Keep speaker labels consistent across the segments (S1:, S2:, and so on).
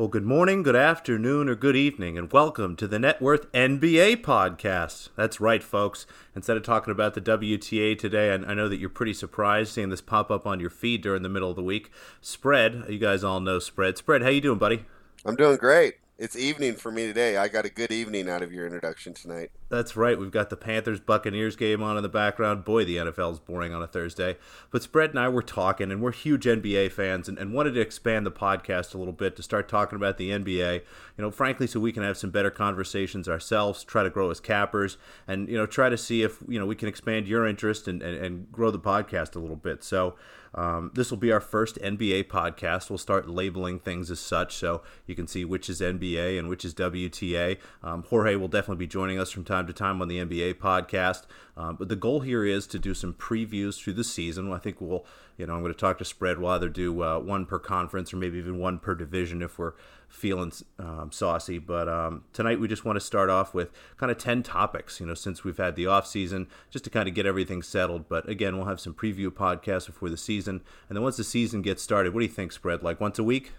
S1: Well, good morning, good afternoon, or good evening, and welcome to the Net Worth NBA podcast. That's right, folks. Instead of talking about the WTA today, I know that you're pretty surprised seeing this pop up on your feed during the middle of the week. Spread, you guys all know Spread. Spread, how you doing, buddy?
S2: I'm doing great it's evening for me today. I got a good evening out of your introduction tonight.
S1: That's right. We've got the Panthers Buccaneers game on in the background. Boy, the NFL is boring on a Thursday. But Spread and I were talking, and we're huge NBA fans, and, and wanted to expand the podcast a little bit to start talking about the NBA. You know, frankly, so we can have some better conversations ourselves, try to grow as cappers, and you know, try to see if you know we can expand your interest and, and, and grow the podcast a little bit. So. Um, this will be our first NBA podcast. We'll start labeling things as such so you can see which is NBA and which is WTA. Um, Jorge will definitely be joining us from time to time on the NBA podcast. Um, but the goal here is to do some previews through the season. I think we'll, you know, I'm going to talk to Spread. We'll either do uh, one per conference or maybe even one per division if we're feeling um, saucy. But um, tonight we just want to start off with kind of 10 topics, you know, since we've had the off season, just to kind of get everything settled. But again, we'll have some preview podcasts before the season. And then once the season gets started, what do you think, Spread? Like once a week?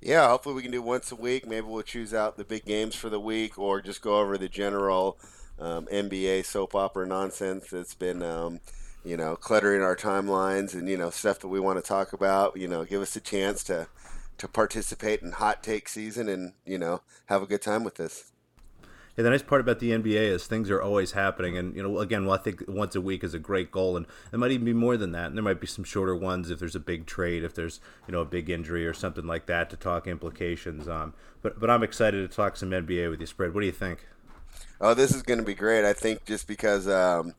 S2: Yeah, hopefully we can do once a week. Maybe we'll choose out the big games for the week or just go over the general um, NBA soap opera nonsense that's been. Um, you know, cluttering our timelines and you know stuff that we want to talk about. You know, give us a chance to to participate in hot take season and you know have a good time with this.
S1: Yeah, the nice part about the NBA is things are always happening, and you know, again, well, I think once a week is a great goal, and it might even be more than that. And there might be some shorter ones if there's a big trade, if there's you know a big injury or something like that to talk implications. Um, but but I'm excited to talk some NBA with you, spread. What do you think?
S2: Oh, this is going to be great. I think just because um,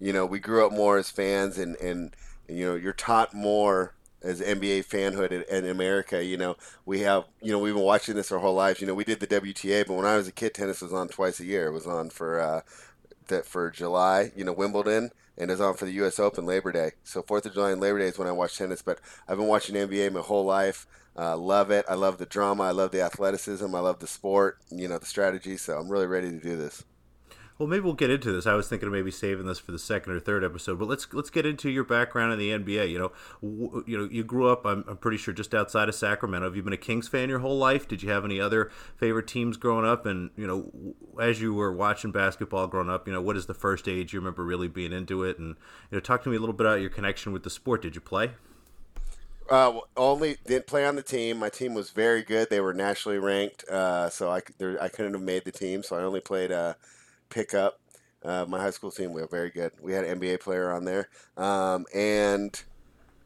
S2: you know we grew up more as fans, and and you know you're taught more as NBA fanhood in, in, America. You know, we have, you know, we've been watching this our whole lives. You know, we did the WTA, but when I was a kid, tennis was on twice a year. It was on for uh, that for July, you know, Wimbledon, and it was on for the U.S. Open Labor Day. So Fourth of July and Labor Day is when I watch tennis. But I've been watching NBA my whole life. Uh, love it. I love the drama. I love the athleticism. I love the sport. You know, the strategy. So I'm really ready to do this.
S1: Well, maybe we'll get into this. I was thinking of maybe saving this for the second or third episode, but let's let's get into your background in the NBA. You know, w- you know, you grew up. I'm, I'm pretty sure just outside of Sacramento. Have you been a Kings fan your whole life? Did you have any other favorite teams growing up? And you know, as you were watching basketball growing up, you know, what is the first age you remember really being into it? And you know, talk to me a little bit about your connection with the sport. Did you play?
S2: Uh, only didn't play on the team. My team was very good. They were nationally ranked, uh, so I there, I couldn't have made the team. So I only played. Uh, pickup. Uh, my high school team, we were very good. We had an NBA player on there. Um, and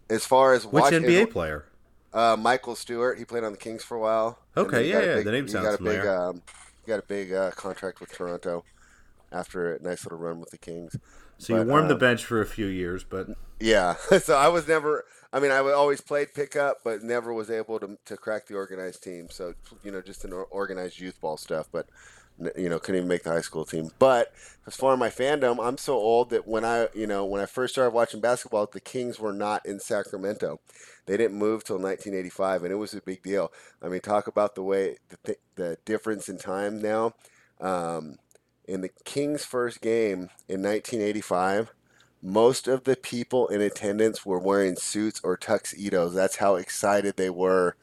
S2: as far as
S1: which watching, NBA player?
S2: Uh, Michael Stewart. He played on the Kings for a while.
S1: Okay, yeah, yeah. Big, the name sounds got familiar.
S2: Big, um, he got a big uh, contract with Toronto after a nice little run with the Kings.
S1: So but, you warmed um, the bench for a few years, but
S2: yeah. so I was never. I mean, I always played pickup, but never was able to to crack the organized team. So you know, just an organized youth ball stuff. But you know, couldn't even make the high school team. But as far as my fandom, I'm so old that when I, you know, when I first started watching basketball, the Kings were not in Sacramento. They didn't move till 1985, and it was a big deal. I mean, talk about the way the, th- the difference in time now. Um, in the Kings' first game in 1985, most of the people in attendance were wearing suits or tuxedos. That's how excited they were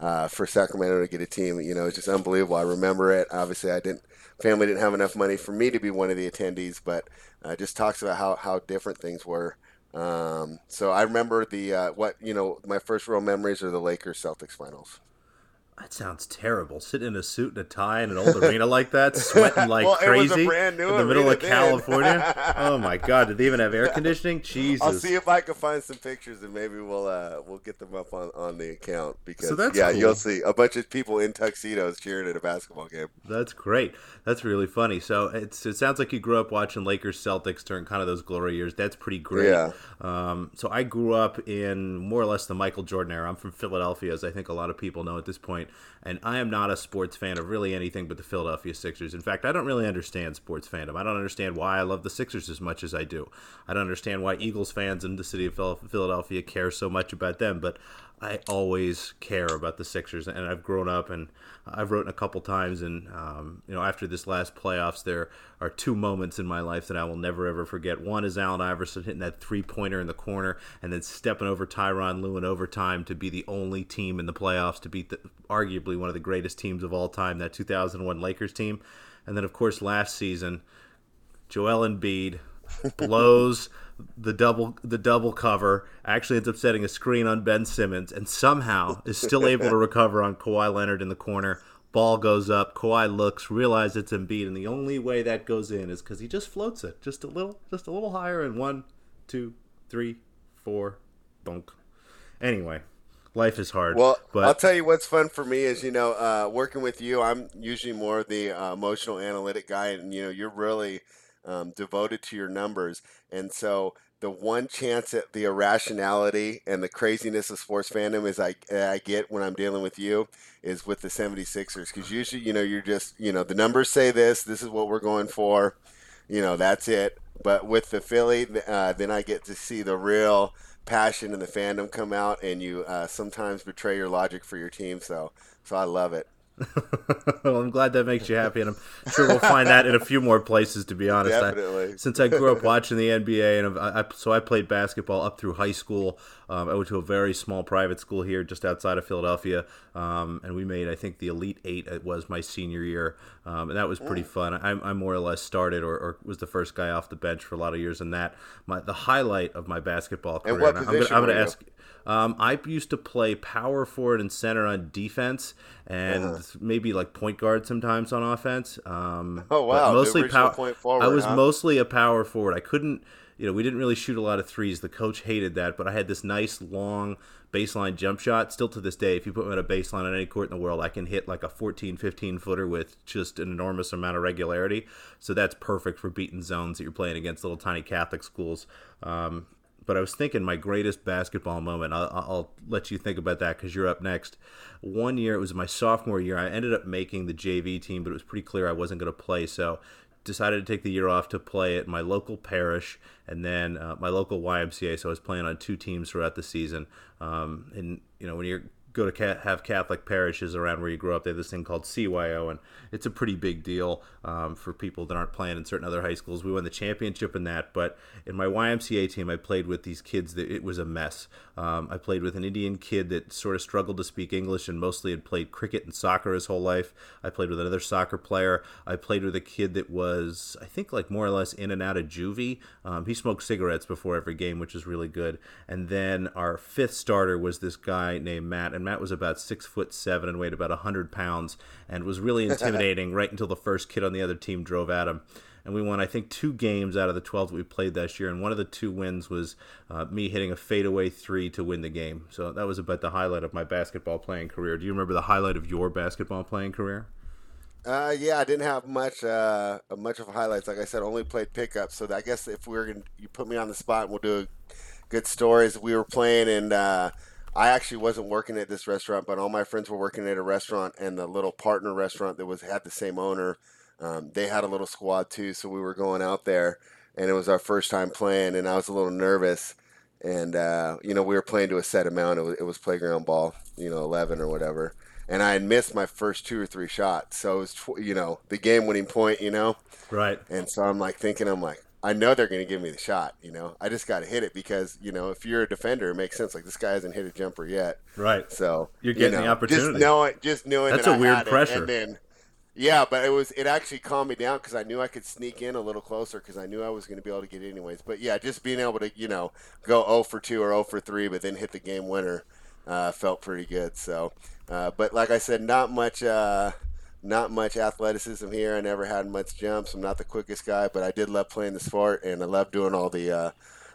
S2: uh, for Sacramento to get a team. You know, it's just unbelievable. I remember it. Obviously, I didn't. Family didn't have enough money for me to be one of the attendees, but uh, just talks about how how different things were. Um, so I remember the uh, what you know. My first real memories are the Lakers Celtics finals.
S1: That sounds terrible. Sitting in a suit and a tie in an old arena like that, sweating like
S2: well,
S1: crazy
S2: in
S1: the middle of California. oh my god! Did they even have air conditioning? Jesus!
S2: I'll see if I can find some pictures and maybe we'll uh, we'll get them up on, on the account because so yeah, cool. you'll see a bunch of people in tuxedos cheering at a basketball game.
S1: That's great. That's really funny. So it's it sounds like you grew up watching Lakers Celtics during kind of those glory years. That's pretty great.
S2: Yeah.
S1: Um, so I grew up in more or less the Michael Jordan era. I'm from Philadelphia, as I think a lot of people know at this point and I am not a sports fan of really anything but the Philadelphia Sixers. In fact, I don't really understand sports fandom. I don't understand why I love the Sixers as much as I do. I don't understand why Eagles fans in the city of Philadelphia care so much about them. But I always care about the Sixers, and I've grown up and I've written a couple times, and um, you know, after this last playoffs, there are two moments in my life that I will never ever forget. One is Allen Iverson hitting that three pointer in the corner, and then stepping over Tyronn Lue in overtime to be the only team in the playoffs to beat the, arguably one of the greatest teams of all time, that 2001 Lakers team, and then of course last season, Joel Embiid blows the double the double cover actually ends up setting a screen on Ben Simmons and somehow is still able to recover on Kawhi Leonard in the corner. Ball goes up. Kawhi looks, realizes it's Embiid, and the only way that goes in is because he just floats it just a little, just a little higher. And one, two, three, four, bunk. Anyway, life is hard.
S2: Well,
S1: but
S2: I'll tell you what's fun for me is you know uh, working with you. I'm usually more the uh, emotional analytic guy, and you know you're really um, devoted to your numbers. And so the one chance at the irrationality and the craziness of sports fandom is I, I get when I'm dealing with you is with the 76ers. Because usually, you know, you're just, you know, the numbers say this, this is what we're going for, you know, that's it. But with the Philly, uh, then I get to see the real passion and the fandom come out, and you uh, sometimes betray your logic for your team. So, so I love it.
S1: well, I'm glad that makes you happy, and I'm sure we'll find that in a few more places. To be honest,
S2: Definitely.
S1: I, since I grew up watching the NBA, and I, I, so I played basketball up through high school. Um, I went to a very small private school here, just outside of Philadelphia, um, and we made I think the Elite Eight. It was my senior year, um, and that was pretty mm. fun. I, I, more or less started or, or, was the first guy off the bench for a lot of years in that. My the highlight of my basketball career.
S2: And what position
S1: I'm going
S2: to
S1: ask. Um, I used to play power forward and center on defense, and uh-huh. maybe like point guard sometimes on offense. Um,
S2: oh wow!
S1: Mostly power.
S2: Forward,
S1: I was
S2: huh?
S1: mostly a power forward. I couldn't. You know, we didn't really shoot a lot of threes. The coach hated that, but I had this nice long baseline jump shot. Still to this day, if you put me on a baseline on any court in the world, I can hit like a 14, 15 footer with just an enormous amount of regularity. So that's perfect for beating zones that you're playing against little tiny Catholic schools. Um, but I was thinking my greatest basketball moment. I'll, I'll let you think about that because you're up next. One year, it was my sophomore year. I ended up making the JV team, but it was pretty clear I wasn't going to play. So decided to take the year off to play at my local parish and then uh, my local YMCA. So I was playing on two teams throughout the season. Um, and you know when you're go to have Catholic parishes around where you grew up. They have this thing called CYO, and it's a pretty big deal um, for people that aren't playing in certain other high schools. We won the championship in that, but in my YMCA team, I played with these kids that it was a mess. Um, I played with an Indian kid that sort of struggled to speak English and mostly had played cricket and soccer his whole life. I played with another soccer player. I played with a kid that was, I think, like more or less in and out of juvie. Um, he smoked cigarettes before every game, which is really good. And then our fifth starter was this guy named Matt and Matt was about six foot seven and weighed about hundred pounds, and was really intimidating right until the first kid on the other team drove at him. And we won, I think, two games out of the 12 that we played this year. And one of the two wins was uh, me hitting a fadeaway three to win the game. So that was about the highlight of my basketball playing career. Do you remember the highlight of your basketball playing career?
S2: Uh, yeah, I didn't have much, uh, much of highlights. Like I said, only played pickup. So I guess if we are gonna, you put me on the spot, and we'll do good stories. We were playing, and uh, I actually wasn't working at this restaurant, but all my friends were working at a restaurant, and the little partner restaurant that was had the same owner, um, they had a little squad too. So we were going out there, and it was our first time playing, and I was a little nervous, and uh, you know we were playing to a set amount. It was, it was playground ball, you know, eleven or whatever, and I had missed my first two or three shots. So it was, you know, the game-winning point, you know,
S1: right.
S2: And so I'm like thinking, I'm like, I know they're going to give me the shot. You know, I just got to hit it because you know if you're a defender, it makes sense. Like this guy hasn't hit a jumper yet,
S1: right?
S2: So
S1: you're getting
S2: you know,
S1: the opportunity.
S2: Just knowing, just knowing
S1: that's
S2: that
S1: a weird pressure.
S2: It, and then, yeah, but it was it actually calmed me down because I knew I could sneak in a little closer because I knew I was going to be able to get anyways. But yeah, just being able to you know go 0 for 2 or 0 for 3, but then hit the game winner uh, felt pretty good. So, uh, but like I said, not much. Uh, not much athleticism here. I never had much jumps. I'm not the quickest guy, but I did love playing the sport, and I love doing all the uh,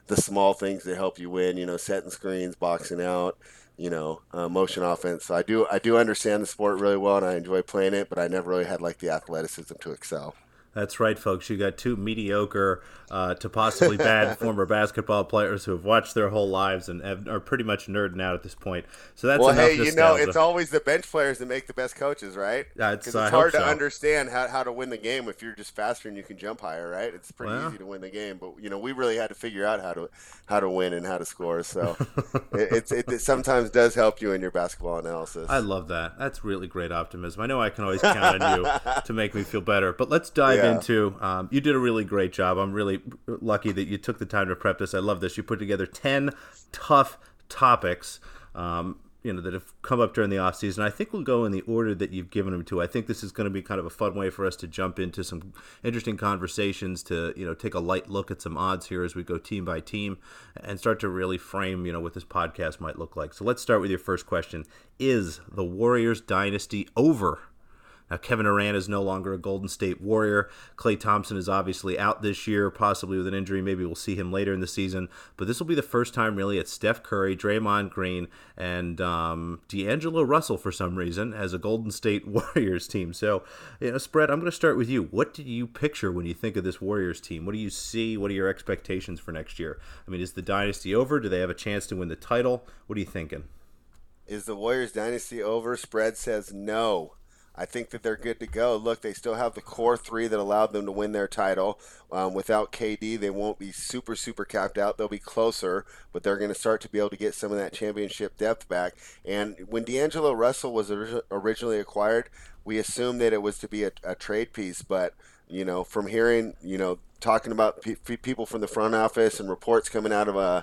S2: the small things that help you win. You know, setting screens, boxing out, you know, uh, motion offense. So I do I do understand the sport really well, and I enjoy playing it, but I never really had like the athleticism to excel.
S1: That's right, folks. You got two mediocre uh, to possibly bad former basketball players who have watched their whole lives and have, are pretty much nerding out at this point. So that's
S2: well, hey, you know, it's always the bench players that make the best coaches, right?
S1: Yeah, it's,
S2: it's
S1: I
S2: hard to
S1: so.
S2: understand how, how to win the game if you're just faster and you can jump higher, right? It's pretty well, easy to win the game, but you know, we really had to figure out how to how to win and how to score. So it, it, it sometimes does help you in your basketball analysis.
S1: I love that. That's really great optimism. I know I can always count on you to make me feel better. But let's dive yeah. Into. Um, you did a really great job. I'm really lucky that you took the time to prep this. I love this. You put together ten tough topics. Um, you know that have come up during the off season. I think we'll go in the order that you've given them to. I think this is going to be kind of a fun way for us to jump into some interesting conversations to you know take a light look at some odds here as we go team by team and start to really frame you know what this podcast might look like. So let's start with your first question: Is the Warriors dynasty over? Now, Kevin Durant is no longer a Golden State Warrior. Klay Thompson is obviously out this year, possibly with an injury. Maybe we'll see him later in the season. But this will be the first time, really, at Steph Curry, Draymond Green, and um, D'Angelo Russell for some reason as a Golden State Warriors team. So, you know, Spread, I'm going to start with you. What do you picture when you think of this Warriors team? What do you see? What are your expectations for next year? I mean, is the dynasty over? Do they have a chance to win the title? What are you thinking?
S2: Is the Warriors dynasty over? Spread says no. I think that they're good to go. Look, they still have the core three that allowed them to win their title. Um, without KD, they won't be super, super capped out. They'll be closer, but they're going to start to be able to get some of that championship depth back. And when D'Angelo Russell was originally acquired, we assumed that it was to be a, a trade piece. But, you know, from hearing, you know, talking about pe- people from the front office and reports coming out of a, uh,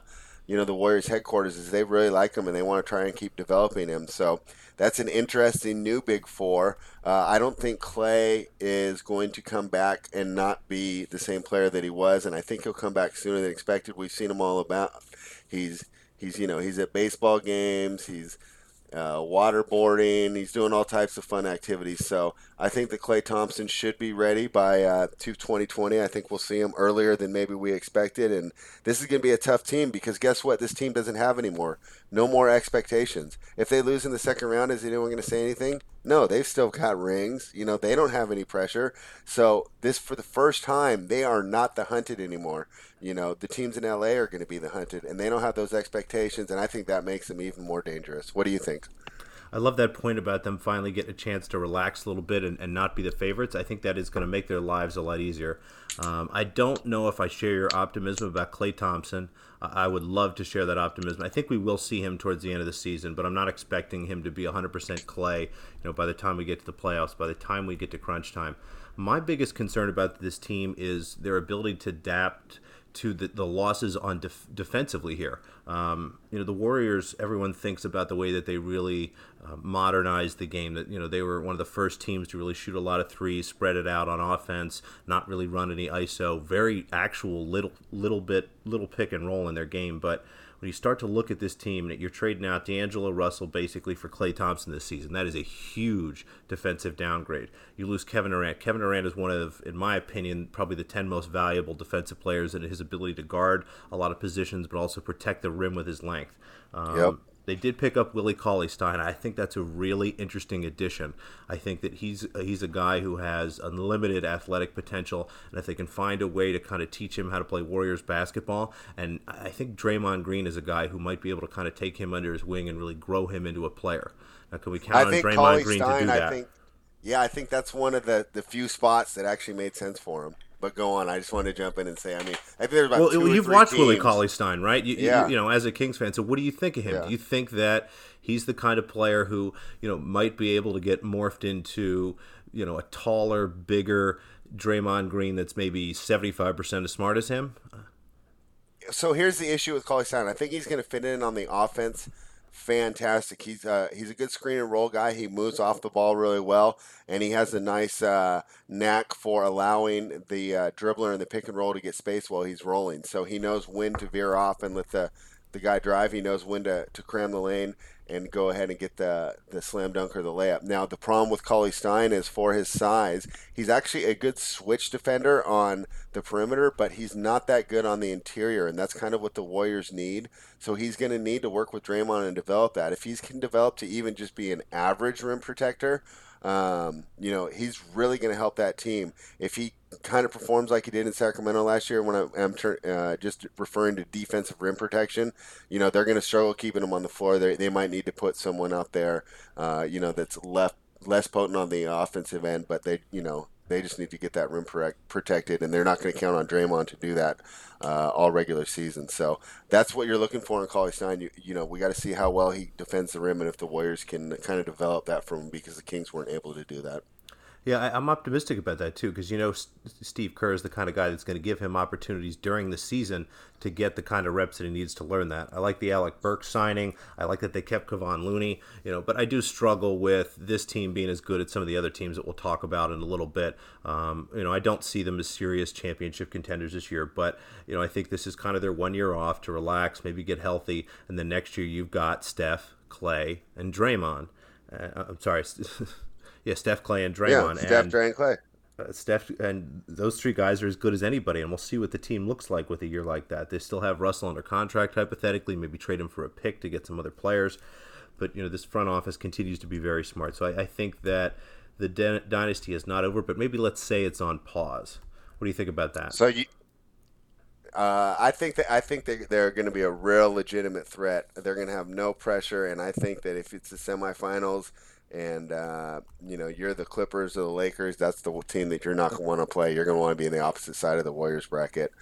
S2: you know, the Warriors headquarters is they really like him and they want to try and keep developing him. So that's an interesting new big four. Uh, I don't think Klay is going to come back and not be the same player that he was, and I think he'll come back sooner than expected. We've seen him all about. He's he's you know he's at baseball games. He's uh, waterboarding. He's doing all types of fun activities. So I think that Klay Thompson should be ready by uh, 2020. I think we'll see him earlier than maybe we expected. And this is going to be a tough team because guess what? This team doesn't have anymore. No more expectations. If they lose in the second round, is anyone going to say anything? No, they've still got rings. You know, they don't have any pressure. So this, for the first time, they are not the hunted anymore. You know, the teams in LA are going to be the hunted, and they don't have those expectations. And I think that makes them even more dangerous. What do you think?
S1: I love that point about them finally getting a chance to relax a little bit and, and not be the favorites. I think that is going to make their lives a lot easier. Um, I don't know if I share your optimism about Klay Thompson. I would love to share that optimism. I think we will see him towards the end of the season, but I'm not expecting him to be 100% Klay. You know, by the time we get to the playoffs, by the time we get to crunch time, my biggest concern about this team is their ability to adapt to the, the losses on def- defensively here. Um, you know, the Warriors, everyone thinks about the way that they really uh, modernized the game. That, you know, they were one of the first teams to really shoot a lot of threes, spread it out on offense, not really run any ISO, very actual little, little bit, little pick and roll in their game. But when you start to look at this team, and you're trading out D'Angelo Russell basically for Klay Thompson this season. That is a huge defensive downgrade. You lose Kevin Durant. Kevin Durant is one of, in my opinion, probably the 10 most valuable defensive players in his ability to guard a lot of positions, but also protect the rim with his length. Um, yep. They did pick up Willie Cauley Stein. I think that's a really interesting addition. I think that he's he's a guy who has unlimited athletic potential, and if they can find a way to kind of teach him how to play Warriors basketball, and I think Draymond Green is a guy who might be able to kind of take him under his wing and really grow him into a player. Now, can we count I on Draymond Cauley Green Stein, to do that?
S2: I think, yeah, I think that's one of the the few spots that actually made sense for him. But go on. I just wanted to jump in and say. I mean, I think there's about well,
S1: you've watched teams. Willie Cauley Stein, right? You, yeah. You, you, know, as a Kings fan, so what do you think of him? Yeah. Do you think that he's the kind of player who you know might be able to get morphed into you know a taller, bigger Draymond Green that's maybe seventy five percent as smart as him?
S2: So here's the issue with Cauley Stein. I think he's going to fit in on the offense fantastic. He's uh, he's a good screen and roll guy. He moves off the ball really well, and he has a nice uh, knack for allowing the uh, dribbler in the pick and roll to get space while he's rolling. So he knows when to veer off and let the the guy drive. He knows when to, to cram the lane. and go ahead and get the the slam dunk or the layup. Now the problem with Cauley Stein is for his size, he's actually a good switch defender on the perimeter, but he's not that good on the interior, and that's kind of what the Warriors need. So he's going to need to work with Draymond and develop that. If he can develop to even just be an average rim protector, um, you know, he's really going to help that team. If he kind of performs like he did in Sacramento last year, when I, am uh, just referring to defensive rim protection, you know, they're going to struggle keeping him on the floor. They, they might need to put someone out there, uh, you know, that's left less potent on the offensive end, but they, you know, they just need to get that rim protected, and they're not going to count on Draymond to do that uh, all regular season. So that's what you're looking for in Cauley Stein. You, you know, we got to see how well he defends the rim, and if the Warriors can kind of develop that from him because the Kings weren't able to do that.
S1: Yeah, I, am optimistic about that too because you know Steve Kerr is the kind of guy that's going to give him opportunities during the season to get the kind of reps that he needs to learn that. I like the Alec Burks signing. I like that they kept Kevon Looney. You know, but I do struggle with this team being as good as some of the other teams that we'll talk about in a little bit. Um, you know, I don't see them as serious championship contenders this year, but you know, I think this is kind of their one year off to relax, maybe get healthy, and then next year you've got Steph, Klay, and Draymond. Uh, I'm sorry. Yeah, Steph, Klay, and Draymond.
S2: Yeah, Steph, and, Dray, and Klay.
S1: Uh, Steph and those three guys are as good as anybody, and we'll see what the team looks like with a year like that. They still have Russell under contract, hypothetically, maybe trade him for a pick to get some other players. But you know, this front office continues to be very smart. So I, I think that the de- dynasty is not over, but maybe let's say it's on pause. What do you think about that?
S2: So you, uh, I think that I think that they're going to be a real legitimate threat. They're going to have no pressure, and I think that if it's the semifinals and uh, you know you're the Clippers or the Lakers, that's the team that you're not going to want to play. You're going to want to be in the opposite side of the Warriors bracket.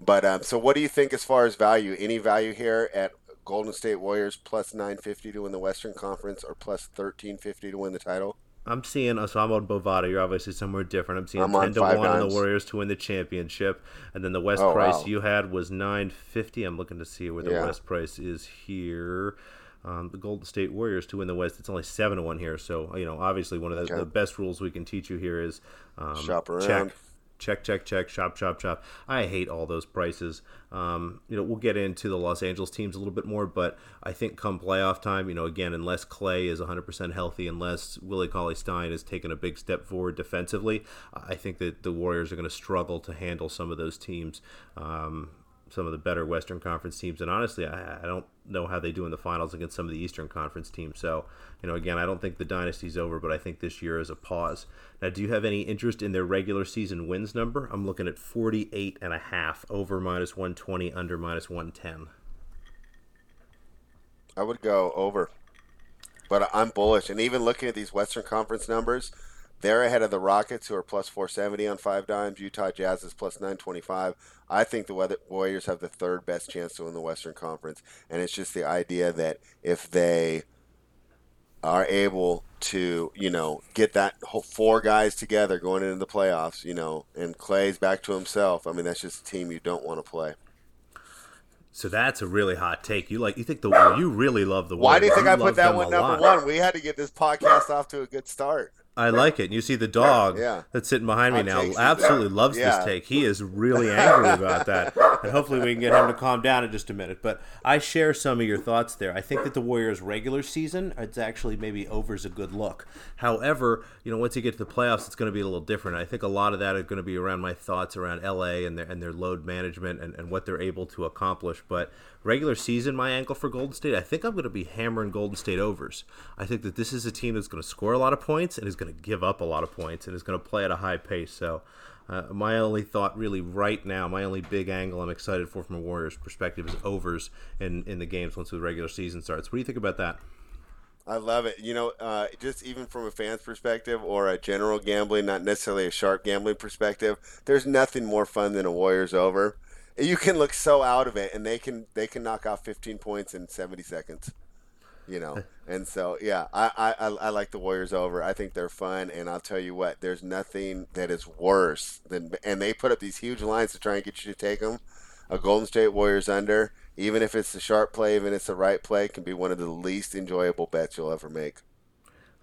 S2: But um, so, what do you think as far as value? Any value here at Golden State Warriors plus 950 to win the Western Conference or plus 1350 to win the title?
S1: I'm seeing, so I'm on Bovada. You're obviously somewhere different. I'm seeing I'm 10 to 1 on the Warriors to win the championship. And then the West oh, price wow. you had was 950 I'm looking to see where the yeah. West price is here um, the Golden State Warriors to win the West. It's only seven to one here, so you know obviously one of the, okay. the best rules we can teach you here is um,
S2: shop around.
S1: Check, check, check, check, shop, shop, shop. I hate all those prices. Um, you know, we'll get into the Los Angeles teams a little bit more, but I think come playoff time, you know, again, unless Klay is 100% healthy, unless Willie Cauley Stein has taken a big step forward defensively, I think that the Warriors are going to struggle to handle some of those teams. Um, some of the better Western Conference teams, and honestly, I, I, don't know how they do in the finals against some of the Eastern Conference teams. So, you know, again, I don't think the dynasty's over, but I think this year is a pause. Now, do you have any interest in their regular season wins number? I'm looking at 48 and a half, over minus 120, under minus 110.
S2: I would go over, but I'm bullish, and even looking at these Western Conference numbers they're ahead of the Rockets, who are plus 470 on five dimes. Utah Jazz is plus 925. I think the Warriors have the third best chance to win the Western Conference, and it's just the idea that if they are able to, you know, get that four guys together going into the playoffs, you know, and Klay's back to himself. I mean, that's just a team you don't want to play.
S1: So that's a really hot take. You like you think the you really love the.
S2: Why do you think you I put that one number lot. one? We had to get this podcast off to a good start.
S1: I like it. And you see the dog yeah. that's sitting behind me now absolutely loves yeah. this take. He is really angry about that. And hopefully we can get him to calm down in just a minute. But I share some of your thoughts there. I think that the Warriors regular season, it's actually maybe over is a good look. However, you know, once you get to the playoffs, it's going to be a little different. I think a lot of that is going to be around my thoughts around LA and their and their load management and, and what they're able to accomplish. But regular season, my angle for Golden State, I think I'm going to be hammering Golden State overs. I think that this is a team that's going to score a lot of points and is going to give up a lot of points and is going to play at a high pace. So, uh, my only thought, really, right now, my only big angle I'm excited for from a Warriors perspective is overs in, in the games once the regular season starts. What do you think about that?
S2: I love it. You know, uh, just even from a fan's perspective or a general gambling, not necessarily a sharp gambling perspective, there's nothing more fun than a Warriors over you can look so out of it, and they can they can knock off 15 points in 70 seconds. You know, and so yeah, I, I I like the Warriors over. I think they're fun, and I'll tell you what, there's nothing that is worse than and they put up these huge lines to try and get you to take them. A Golden State Warriors under, even if it's a sharp play, even if it's the right play, can be one of the least enjoyable bets you'll ever make.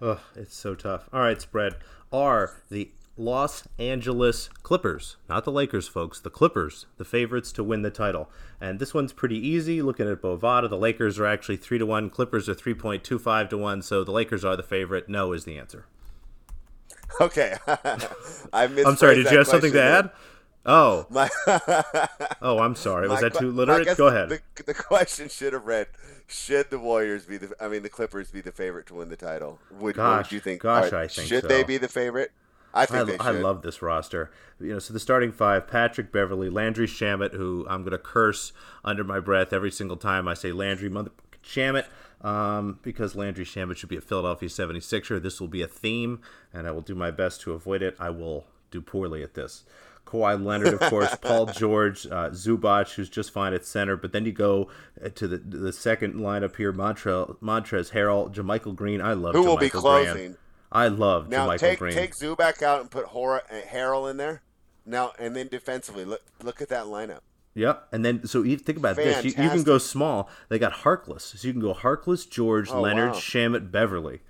S1: Oh, it's so tough. All right, spread. Are the Los Angeles Clippers, not the Lakers, folks. The Clippers, the favorites to win the title, and this one's pretty easy. Looking at Bovada, the Lakers are actually three to one. Clippers are three point two five to one. So the Lakers are the favorite. No is the answer.
S2: Okay, I
S1: I'm sorry. Did you have something to add? Oh, My oh, I'm sorry. Was that too literate? Go ahead.
S2: The, the question should have read: Should the Warriors be the? I mean, the Clippers be the favorite to win the title? Would, gosh, would you think?
S1: Gosh, right, I think
S2: should
S1: so.
S2: they be the favorite? I think I,
S1: I, love this roster. You know, so the starting five: Patrick Beverley, Landry Shamet, who I'm going to curse under my breath every single time I say Landry mother Shamet, um, because Landry Shamet should be a Philadelphia 76er. This will be a theme, and I will do my best to avoid it. I will do poorly at this. Kawhi Leonard, of course, Paul George, uh, Zubac, who's just fine at center. But then you go uh, to the the second lineup here: Montre, Montrezl Harrell, JaMychal Green. I love.
S2: Who
S1: JaMychal
S2: will be closing?
S1: Green. I love
S2: now.
S1: JaMychal
S2: take
S1: Green.
S2: take Zubac out and put Hora, and Harrell in there. Now and then defensively, look look at that lineup.
S1: Yep, and then so you think about Fantastic. this. You, you, can go small. They got Harkless, so you can go Harkless, George, oh, Leonard, wow. Shamet, Beverley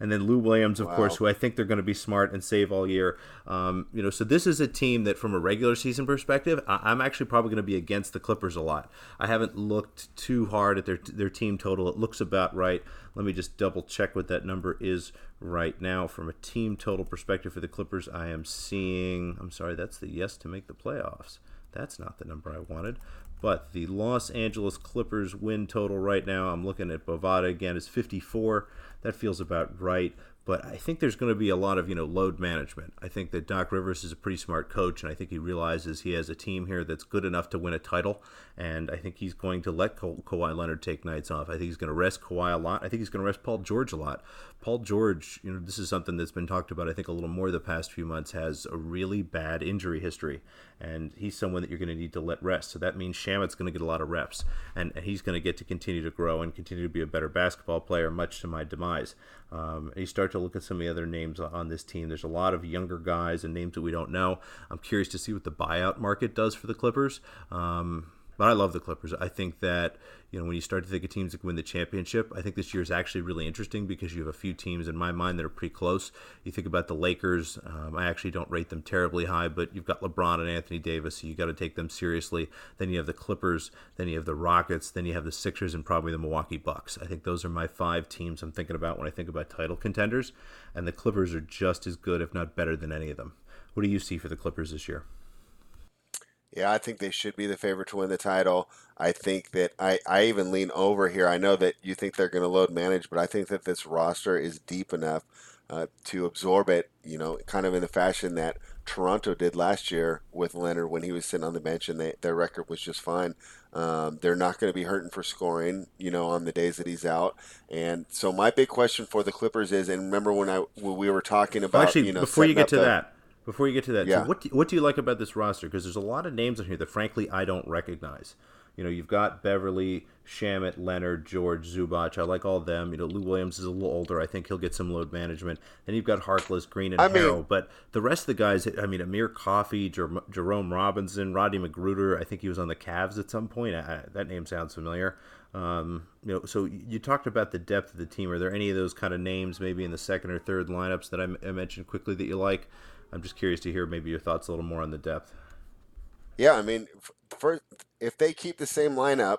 S1: and then Lou Williams, of wow. course, who I think they're going to be smart and save all year. Um, you know, so this is a team that, from a regular season perspective, I- am actually probably going to be against the Clippers a lot. I haven't looked too hard at their their team total. It looks about right. Let me just double check what that number is right now from a team total perspective for the Clippers. I am seeing. I'm sorry, that's the yes to make the playoffs. That's not the number I wanted. But the Los Angeles Clippers win total right now, I'm looking at Bovada again, is 54 that feels about right. But I think there's going to be a lot of you know load management. I think that Doc Rivers is a pretty smart coach, and I think he realizes he has a team here that's good enough to win a title. And I think he's going to let Ka- Kawhi Leonard take nights off. I think he's going to rest Kawhi a lot. I think he's going to rest Paul George a lot. Paul George, you know, this is something that's been talked about. I think a little more the past few months has a really bad injury history, and he's someone that you're going to need to let rest. So that means Shamet's going to get a lot of reps, and, and he's going to get to continue to grow and continue to be a better basketball player, much to my demise. Um, you start to look at some of the other names on this team. There's a lot of younger guys and names that we don't know. I'm curious to see what the buyout market does for the Clippers. Um, but I love the Clippers. I think that you know when you start to think of teams that can win the championship, I think this year is actually really interesting because you have a few teams in my mind that are pretty close. You think about the Lakers. Um, I actually don't rate them terribly high, but you've got LeBron and Anthony Davis, so you got to take them seriously. Then you have the Clippers. Then you have the Rockets. Then you have the Sixers and probably the Milwaukee Bucks. I think those are my five teams I'm thinking about when I think about title contenders, and the Clippers are just as good, if not better, than any of them. What do you see for the Clippers this year?
S2: Yeah, I think they should be the favorite to win the title. I think that I, I even lean over here. I know that you think they're going to load manage, but I think that this roster is deep enough uh, to absorb it, you know, kind of in the fashion that Toronto did last year with Leonard when he was sitting on the bench and they, their record was just fine. Um, they're not going to be hurting for scoring, you know, on the days that he's out. And so my big question for the Clippers is, and remember when I when we were talking about,
S1: well, actually,
S2: you know,
S1: before you get to the, that, before you get to that,
S2: yeah.
S1: so what do, what do you like about this roster? Because there's a lot of names in here that, frankly, I don't recognize. You know, you've got Beverley, Shamet, Leonard, George, Zubac. I like all of them. You know, Lou Williams is a little older. I think he'll get some load management. Then you've got Harkless, Green, and I Harrell. Mean, but the rest of the guys, I mean, Amir Coffey, Jer- Jerome Robinson, Roddy McGruder. I think he was on the Cavs at some point. I, that name sounds familiar. Um, you know, so you talked about the depth of the team. Are there any of those kind of names, maybe in the second or third lineups that I, I mentioned quickly that you like? I'm just curious to hear maybe your thoughts a little more on the depth.
S2: Yeah, I mean, first, if they keep the same lineup,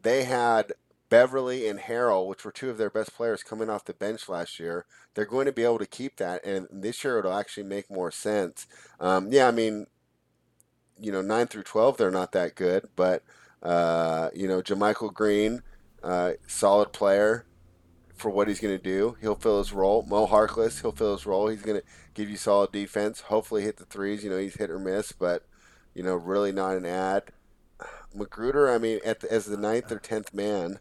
S2: they had Beverley and Harrell, which were two of their best players coming off the bench last year. They're going to be able to keep that, and this year it'll actually make more sense. Um, yeah, I mean, you know, nine through twelve, they're not that good, but uh, you know, JaMychal Green, uh, solid player for what he's going to do. He'll fill his role. Mo Harkless, he'll fill his role. He's going to give you solid defense. Hopefully, hit the threes. You know, he's hit or miss, but you know, really not an ad. McGruder, I mean, the, as the ninth or tenth man.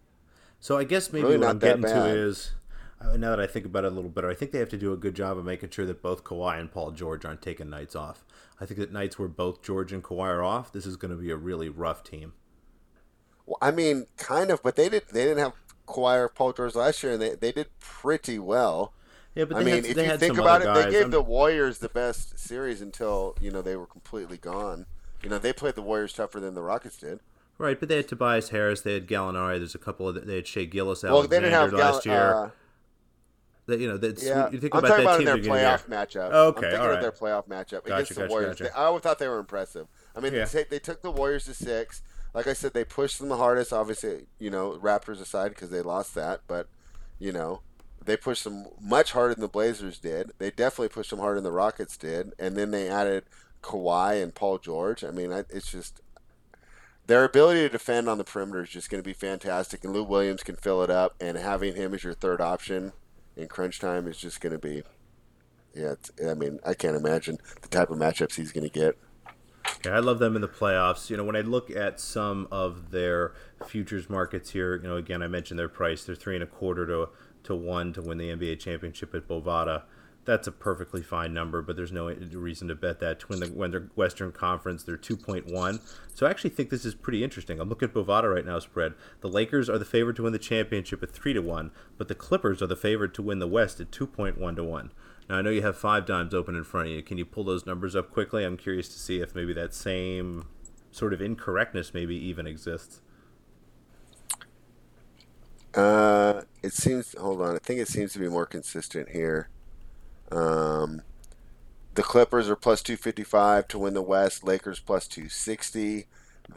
S1: So I guess maybe really what I'm getting bad. to is uh, now that I think about it a little better, I think they have to do a good job of making sure that both Kawhi and Paul George aren't taking nights off. I think that nights where both George and Kawhi are off, this is going to be a really rough team.
S2: Well, I mean, kind of, but they didn't. They didn't have Paul George last year, and they, they did pretty well.
S1: Yeah, but I
S2: mean,
S1: had,
S2: if you think about it, they gave I'm... the Warriors the best series until you know they were completely gone. You know, they played the Warriors tougher than the Rockets did.
S1: Right, but they had Tobias Harris, they had Gallinari. There's a couple of they had Gilgeous Alexander well, they didn't have last year. Uh, That you know, that's
S2: Yeah,
S1: you think
S2: I'm
S1: about
S2: talking
S1: that
S2: about
S1: team
S2: in their
S1: of
S2: playoff matchup.
S1: Okay,
S2: I'm thinking
S1: all
S2: of their playoff matchup
S1: Gotcha,
S2: against the
S1: gotcha,
S2: Warriors.
S1: gotcha.
S2: They, I always thought they were impressive. I mean,
S1: Yeah.
S2: they, they took the Warriors to six. Like I said, they pushed them the hardest. Obviously, you know, Raptors aside because they lost that, but you know, they pushed them much harder than the Blazers did. They definitely pushed them harder than the Rockets did, and then they added Kawhi and Paul George. I mean, it's just their ability to defend on the perimeter is just going to be fantastic, and Lou Williams can fill it up, and having him as your third option in crunch time is just going to be. Yeah, I mean, I can't imagine the type of matchups he's going to get.
S1: Yeah, I love them in the playoffs. You know, when I look at some of their futures markets here, you know, again, I mentioned their price. They're three and a quarter to to one to win the NBA championship at Bovada. That's a perfectly fine number, but there's no reason to bet that. To win the when Western Conference, they're 2.1. So I actually think this is pretty interesting. I'm looking at Bovada right now spread. The Lakers are the favorite to win the championship at 3 to 1, but the Clippers are the favorite to win the West at 2.1 to 1. Now I know you have five dimes open in front of you. Can you pull those numbers up quickly? I'm curious to see if maybe that same sort of incorrectness maybe even exists.
S2: Uh, it seems. Hold on. I think it seems to be more consistent here. Um, the Clippers are plus two fifty five to win the West. Lakers plus two sixty.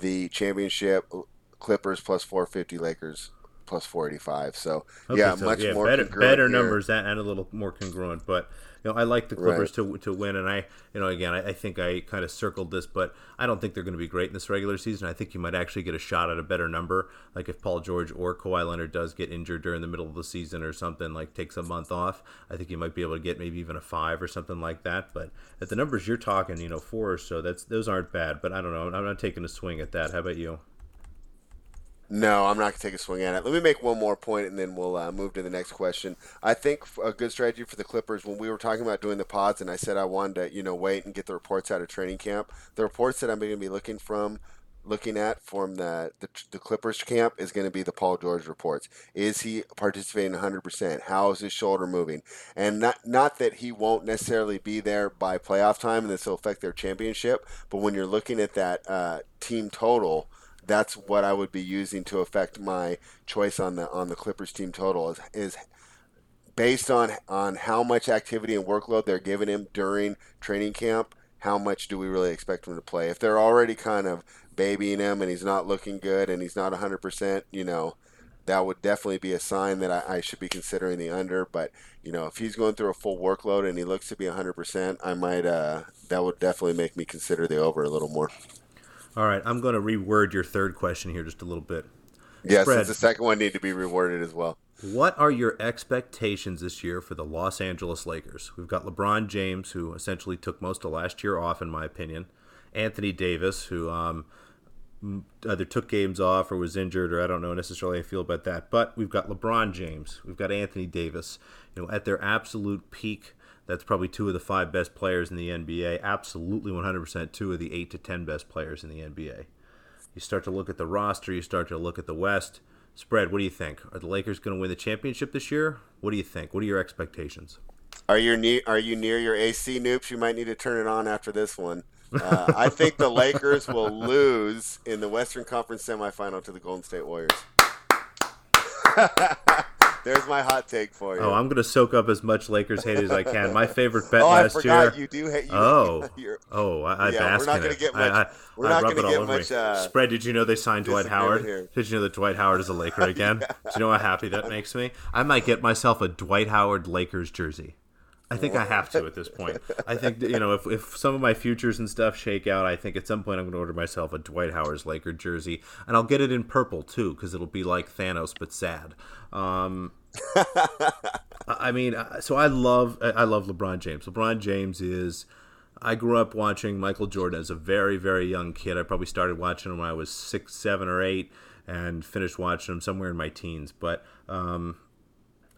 S2: The championship Clippers plus four fifty. Lakers plus four eighty five. So
S1: Okay,
S2: yeah,
S1: so,
S2: much more
S1: better, better numbers and, and a little more congruent. But you know, I like the Clippers to to win, and I, you know, again, I, I think I kind of circled this, but I don't think they're going to be great in this regular season. I think you might actually get a shot at a better number, like if Paul George or Kawhi Leonard does get injured during the middle of the season or something, like takes a month off. I think you might be able to get maybe even a five or something like that. But at the numbers you're talking, you know, four or so, that's those aren't bad. But I don't know, I'm not taking a swing at that. How about you?
S2: No, I'm not going to take a swing at it. Let me make one more point, and then we'll uh, move to the next question. I think a good strategy for the Clippers when we were talking about doing the pods, and I said I wanted to, you know, wait and get the reports out of training camp. The reports that I'm going to be looking from, looking at from the the, the Clippers camp is going to be the Paul George reports. Is he participating 100 percent? How is his shoulder moving? And not not that he won't necessarily be there by playoff time, and this will affect their championship. But when you're looking at that uh, team total that's what I would be using to affect my choice on the on the Clippers team total is, is based on on how much activity and workload they're giving him during training camp. How much do we really expect him to play? If they're already kind of babying him and he's not looking good and he's not 100%, you know, that would definitely be a sign that I, I should be considering the under. But you know, if he's going through a full workload and he looks to be 100%, I might. Uh, that would definitely make me consider the over a little more.
S1: All right, I'm going to reword your third question here just a little bit.
S2: Yes, since the second one need to be rewarded as well.
S1: What are your expectations this year for the Los Angeles Lakers? We've got LeBron James, who essentially took most of last year off, in my opinion. Anthony Davis, who um, either took games off or was injured, or I don't know necessarily how I feel about that. But we've got LeBron James, we've got Anthony Davis. You know, at their absolute peak, that's probably two of the five best players in the NBA. Absolutely 100% two of the eight to ten best players in the NBA. You start to look at the roster, you start to look at the West. Spread, what do you think? Are the Lakers going to win the championship this year? What do you think? What are your expectations?
S2: Are you near? Are you near your AC noobs? You might need to turn it on after this one. Uh, I think the Lakers will lose in the Western Conference semifinal to the Golden State Warriors. There's my hot take for you.
S1: Oh, I'm going to soak up as much Lakers hate as I can. My favorite bet
S2: Oh, I
S1: last
S2: forgot
S1: year.
S2: you do hate. You,
S1: Oh, oh, I, I
S2: Yeah, we're not gonna
S1: it.
S2: get
S1: I-
S2: much-
S1: I,
S2: we're
S1: I
S2: not
S1: rub
S2: gonna get much, uh,
S1: Spread. Did you know they signed Dwight Howard?
S2: here.
S1: Did you know that Dwight Howard is a Laker again? Do you know how happy that makes me? I might get myself a Dwight Howard Lakers jersey. I think I have to at this point. I think you know if, if some of my futures and stuff shake out, I think at some point I'm going to order myself a Dwight Howard's Laker jersey, and I'll get it in purple too because it'll be like Thanos but sad. Um, I mean, uh, so I love I love LeBron James. LeBron James is. I grew up watching Michael Jordan as a very very young kid. I probably started watching him when I was six, seven, or eight, and finished watching him somewhere in my teens. But um,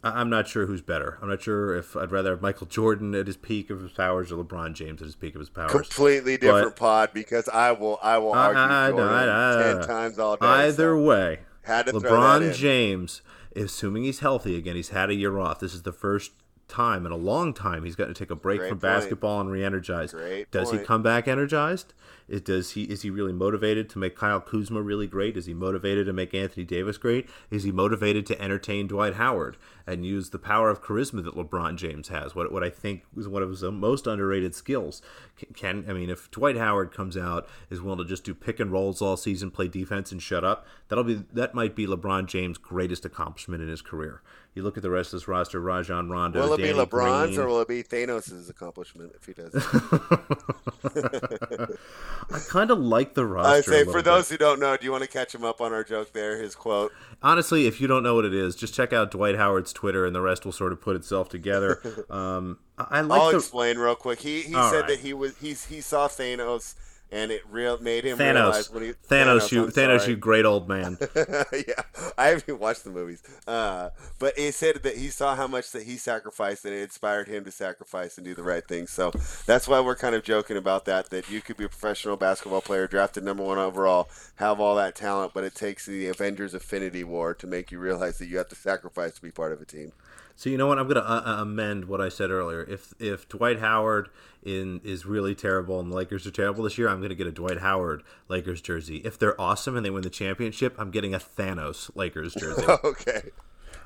S1: I- I'm not sure who's better. I'm not sure if I'd rather have Michael Jordan at his peak of his powers or LeBron James at his peak of his powers.
S2: completely different pod because I will. I will argue
S1: I- I-
S2: Jordan
S1: I- I-
S2: ten times all day.
S1: Either
S2: so
S1: way,
S2: had to throw that
S1: LeBron. James, assuming he's healthy again, he's had a year off. This is the first time in a long time he's got to take a break
S2: Great
S1: from
S2: point.
S1: basketball and re-energize.
S2: Great
S1: Does he come back energized? Is does he is he really motivated to make Kyle Kuzma really great? Is he motivated to make Anthony Davis great? Is he motivated to entertain Dwight Howard and use the power of charisma that LeBron James has? What what I think is one of his most underrated skills. Can, can I mean if Dwight Howard comes out is willing to just do pick and rolls all season, play defense and shut up, that'll be that might be LeBron James' greatest accomplishment in his career. You look at the rest of this roster: Rajon Rondo,
S2: Will it be LeBron's
S1: Green.
S2: or will it be Thanos' accomplishment if he does?
S1: I kind of like the roster.
S2: I say for
S1: bit.
S2: those who don't know, do you want to catch him up on our joke there? His quote.
S1: honestly, if you don't know what it is, just check out Dwight Howard's Twitter, and the rest will sort of put itself together. Um, I I like
S2: I'll
S1: the
S2: explain real quick. He he
S1: All
S2: said
S1: right.
S2: that he was he he saw Thanos and it real made him
S1: Thanos.
S2: realize when he
S1: Thanos, you,
S2: I'm
S1: Thanos, you great old man.
S2: yeah, I haven't even watched the movies. Uh, but he said that he saw how much that he sacrificed and it inspired him to sacrifice and do the right thing. So that's why we're kind of joking about that. That you could be a professional basketball player, drafted number one overall, have all that talent, but it takes the Avengers Infinity War to make you realize that you have to sacrifice to be part of a team.
S1: So you know what? I'm going to uh, uh, amend what I said earlier. If if Dwight Howard in is really terrible and the Lakers are terrible this year, I'm going to get a Dwight Howard Lakers jersey. If they're awesome and they win the championship, I'm getting a Thanos Lakers jersey.
S2: okay.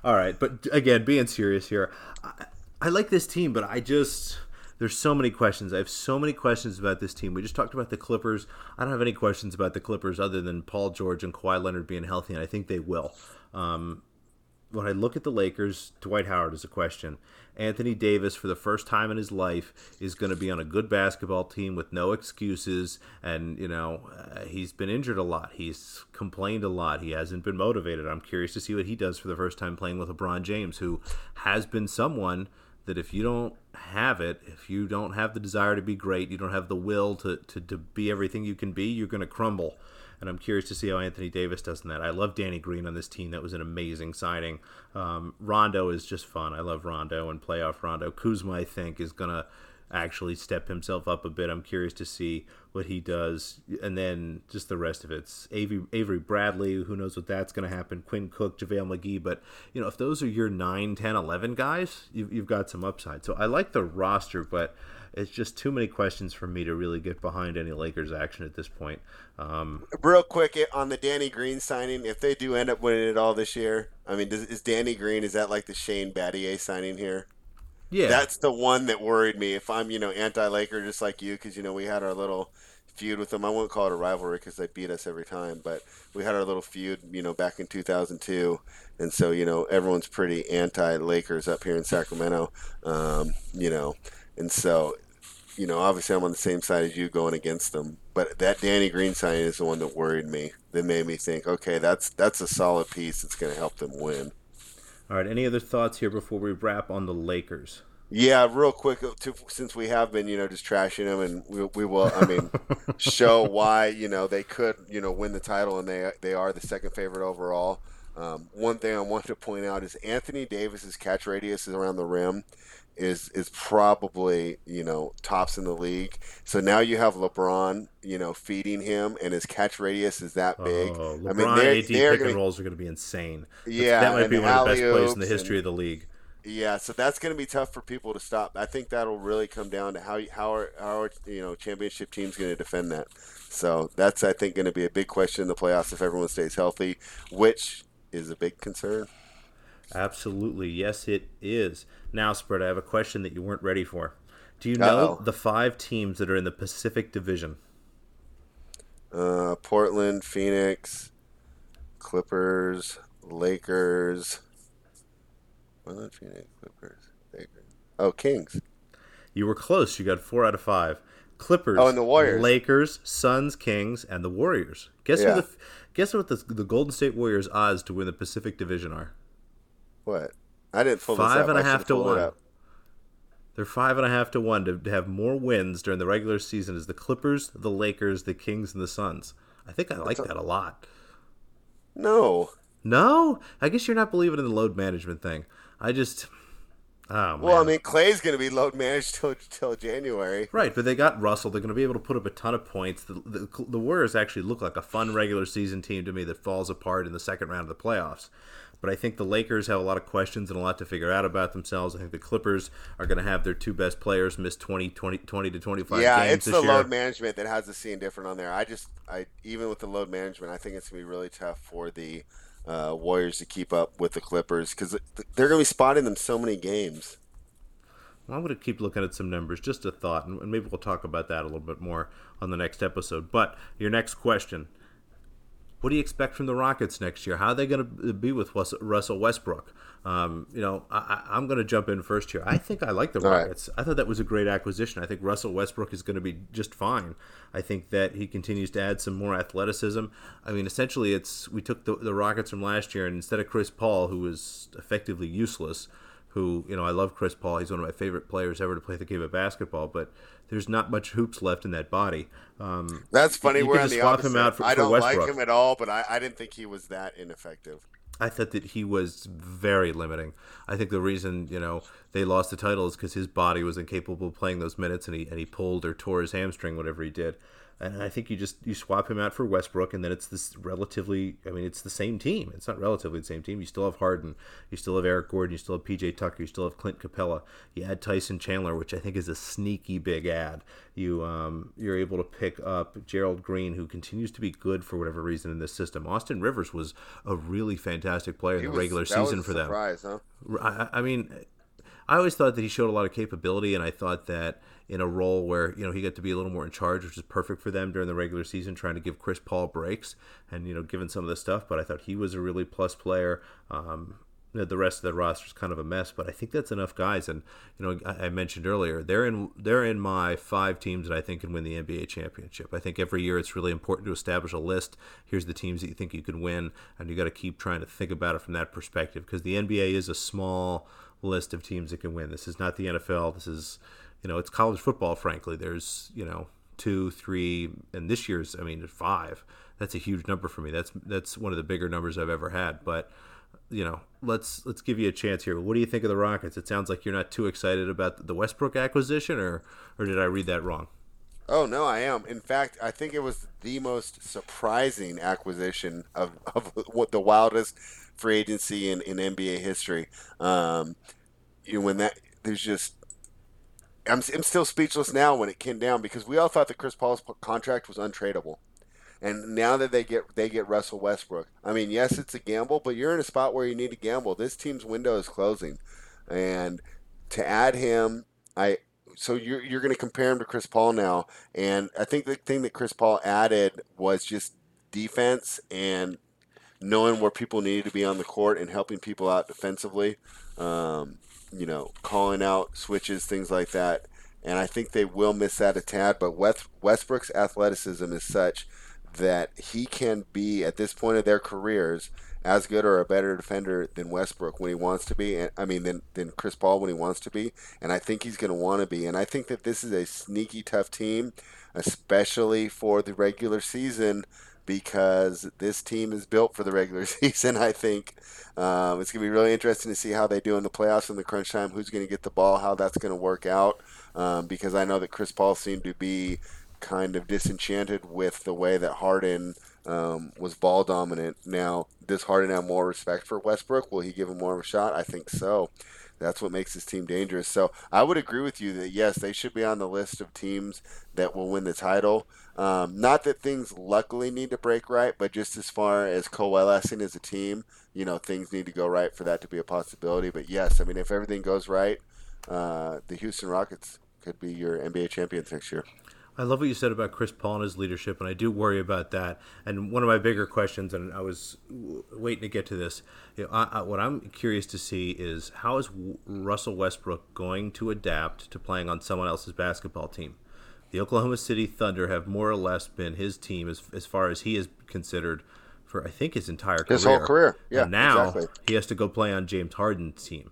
S1: All right, but again, being serious here, I, I like this team, but I just there's so many questions. I have so many questions about this team. We just talked about the Clippers. I don't have any questions about the Clippers other than Paul George and Kawhi Leonard being healthy, and I think they will. Um, when I look at the Lakers, Dwight Howard is a question. Anthony Davis, for the first time in his life, is going to be on a good basketball team with no excuses. And, you know, uh, he's been injured a lot. He's complained a lot. He hasn't been motivated. I'm curious to see what he does for the first time playing with LeBron James, who has been someone that if you don't have it, if you don't have the desire to be great, you don't have the will to, to, to be everything you can be, you're going to crumble and I'm curious to see how Anthony Davis does in that. I love Danny Green on this team. That was an amazing signing. Um, Rondo is just fun. I love Rondo and playoff Rondo. Kuzma, I think, is going to actually step himself up a bit. I'm curious to see what he does. And then just the rest of it's Avery, Avery Bradley. Who knows what that's going to happen? Quinn Cook, JaVale McGee. But, you know, if those are your 9, 10, 11 guys, you've, you've got some upside. So I like the roster, but it's just too many questions for me to really get behind any Lakers action at this point. Um,
S2: Real quick on the Danny Green signing, if they do end up winning it all this year, I mean, does, is Danny Green is that like the Shane Battier signing here?
S1: yeah,
S2: That's the one that worried me. If I'm, you know, anti-Laker just like you, because you know we had our little feud with them. I won't call it a rivalry because they beat us every time, but we had our little feud, you know, back in 2002, and so you know everyone's pretty anti-Lakers up here in Sacramento, um, you know, and so you know obviously I'm on the same side as you going against them. But that Danny Green signing is the one that worried me. That made me think, okay, that's that's a solid piece that's going to help them win.
S1: All right. Any other thoughts here before we wrap on the Lakers?
S2: Yeah, real quick, uh, to, since we have been, you know, just trashing them, and we, we will, I mean, show why, you know, they could, you know, win the title, and they they are the second favorite overall. Um, one thing I wanted to point out is Anthony Davis's catch radius is around the rim is is probably you know tops in the league. So now you have LeBron, you know, feeding him, and his catch radius is that big.
S1: Oh,
S2: I
S1: LeBron
S2: mean, they're,
S1: AD
S2: they're
S1: pick
S2: gonna,
S1: and rolls are going to be insane.
S2: Yeah,
S1: that might be one of the best plays in the history
S2: and-
S1: of the league.
S2: Yeah, so that's going to be tough for people to stop. I think that'll really come down to how how our, how our you know championship team's going to defend that. So that's I think going to be a big question in the playoffs if everyone stays healthy, which is a big concern.
S1: Absolutely, yes, it is. Now, spread. I have a question that you weren't ready for. Do you know
S2: Uh-oh.
S1: the five teams that are in the Pacific Division?
S2: Uh, Portland, Phoenix, Clippers, Lakers. Not Phoenix, Clippers, Lakers. Oh, Kings.
S1: You were close. You got four out of five. Clippers,
S2: Oh, and the Warriors.
S1: Lakers, Suns, Kings, and the Warriors. Guess
S2: Yeah.
S1: who the guess what the the Golden State Warriors odds to win the Pacific Division are?
S2: What? I didn't pull this up.
S1: and a half to one. They're five and a half to one to, have more wins during the regular season as the Clippers, the Lakers, the Kings, and the Suns. I think I like that a lot.
S2: No.
S1: No, I guess you're not believing in the load management thing. I just, oh.
S2: Well, I mean, Klay's going to be load managed till till January.
S1: Right, but they got Russell. They're going to be able to put up a ton of points. The, the, the Warriors actually look like a fun regular season team to me that falls apart in the second round of the playoffs. But I think the Lakers have a lot of questions and a lot to figure out about themselves. I think the Clippers are going to have their two best players miss 20, 20, 20 to 25
S2: yeah,
S1: games
S2: it's
S1: this
S2: the
S1: year.
S2: load management that has the scene different on there. I just, I even with the load management, I think it's gonna be really tough for the uh, Warriors to keep up with the Clippers because they're gonna be spotting them so many games.
S1: Well, I'm going to keep looking at some numbers, just a thought, and maybe we'll talk about that a little bit more on the next episode. But your next question what do you expect from the Rockets next year? How are they going to be with Russell Westbrook? Um, you know, I, am going to jump in first here. I think I like the Rockets. Right. I thought that was a great acquisition. I think Russell Westbrook is going to be just fine. I think that he continues to add some more athleticism. I mean, essentially, it's we took the, the Rockets from last year, and instead of Chris Paul, who was effectively useless, who you know I love Chris Paul. He's one of my favorite players ever to play the game of basketball, but there's not much hoops left in that body. Um,
S2: That's funny.
S1: You
S2: We're on the
S1: swap
S2: opposite.
S1: him out for,
S2: I don't like him at all, but I, I didn't think he was that ineffective.
S1: I thought that he was very limiting. I think the reason you know they lost the title is because his body was incapable of playing those minutes, and he and he pulled or tore his hamstring, whatever he did. And I think you just you swap him out for Westbrook, and then it's this relatively. I mean, it's the same team. It's not relatively the same team. You still have Harden, you still have Eric Gordon, you still have PJ Tucker, you still have Clint Capela. You add Tyson Chandler, which I think is a sneaky big ad. You um, you're able to pick up Gerald Green, who continues to be good for whatever reason in this system. Austin Rivers was a really fantastic player
S2: He
S1: in the
S2: was-
S1: regular season for them.
S2: surprise, Huh?
S1: I, I mean, I always thought that he showed a lot of capability, and I thought that in a role where you know he got to be a little more in charge, which is perfect for them during the regular season, trying to give Chris Paul breaks and you know given some of the stuff. But I thought he was a really plus player. Um, the rest of the roster is kind of a mess, but I think that's enough guys. And you know, I, I mentioned earlier they're in they're in my five teams that I think can win the NBA championship. I think every year it's really important to establish a list. Here's the teams that you think you can win, and you got to keep trying to think about it from that perspective because the NBA is a small list of teams that can win. This is not the NFL. This is you know, it's college football. Frankly, there's you know two, three, and this year's I mean five. That's a huge number for me. That's that's one of the bigger numbers I've ever had. But you know, let's let's give you a chance here. What do you think of the Rockets? It sounds like you're not too excited about the Westbrook acquisition, or or did I read that wrong?
S2: Oh no, I am. In fact, I think it was the most surprising acquisition of, of what the wildest free agency in, in NBA history. Um, you know, when that there's just I'm, I'm still speechless now when it came down because we all thought that Chris Paul's contract was untradeable. And now that they get they get Russell Westbrook, I mean, yes, it's a gamble, but you're in a spot where you need to gamble. This team's window is closing, and to add him, I so you're you're going to compare him to Chris Paul now, and I think the thing that Chris Paul added was just defense and knowing where people needed to be on the court and helping people out defensively. Um, you know, calling out switches, things like that. And I think they will miss that a tad. But West, Westbrook's athleticism is such that he can be at this point of their careers as good or a better defender than Westbrook when he wants to be. And I mean, than than Chris Paul when he wants to be. And I think he's going to want to be. And I think that this is a sneaky tough team, especially for the regular season. Because this team is built for the regular season, I think um, it's going to be really interesting to see how they do in the playoffs in the crunch time. Who's going to get the ball? How that's going to work out? Um, because I know that Chris Paul seemed to be kind of disenchanted with the way that Harden um, was ball dominant. Now, does Harden have more respect for Westbrook? Will he give him more of a shot? I think so. That's what makes this team dangerous. So I would agree with you that yes, they should be on the list of teams that will win the title. Um, not that things luckily need to break right, but just as far as coalescing as a team, you know, things need to go right for that to be a possibility. But yes, I mean, if everything goes right, uh, the Houston Rockets could be your NBA champions next year.
S1: I love what you said about Chris Paul and his leadership, and I do worry about that. And one of my bigger questions, and I was waiting to get to this, you know, I, I, what I'm curious to see is how is Russell Westbrook going to adapt to playing on someone else's basketball team? The Oklahoma City Thunder have more or less been his team as, as far as he is considered for I think his entire career.
S2: His whole career, yeah.
S1: And now
S2: exactly.
S1: he has to go play on James Harden's team.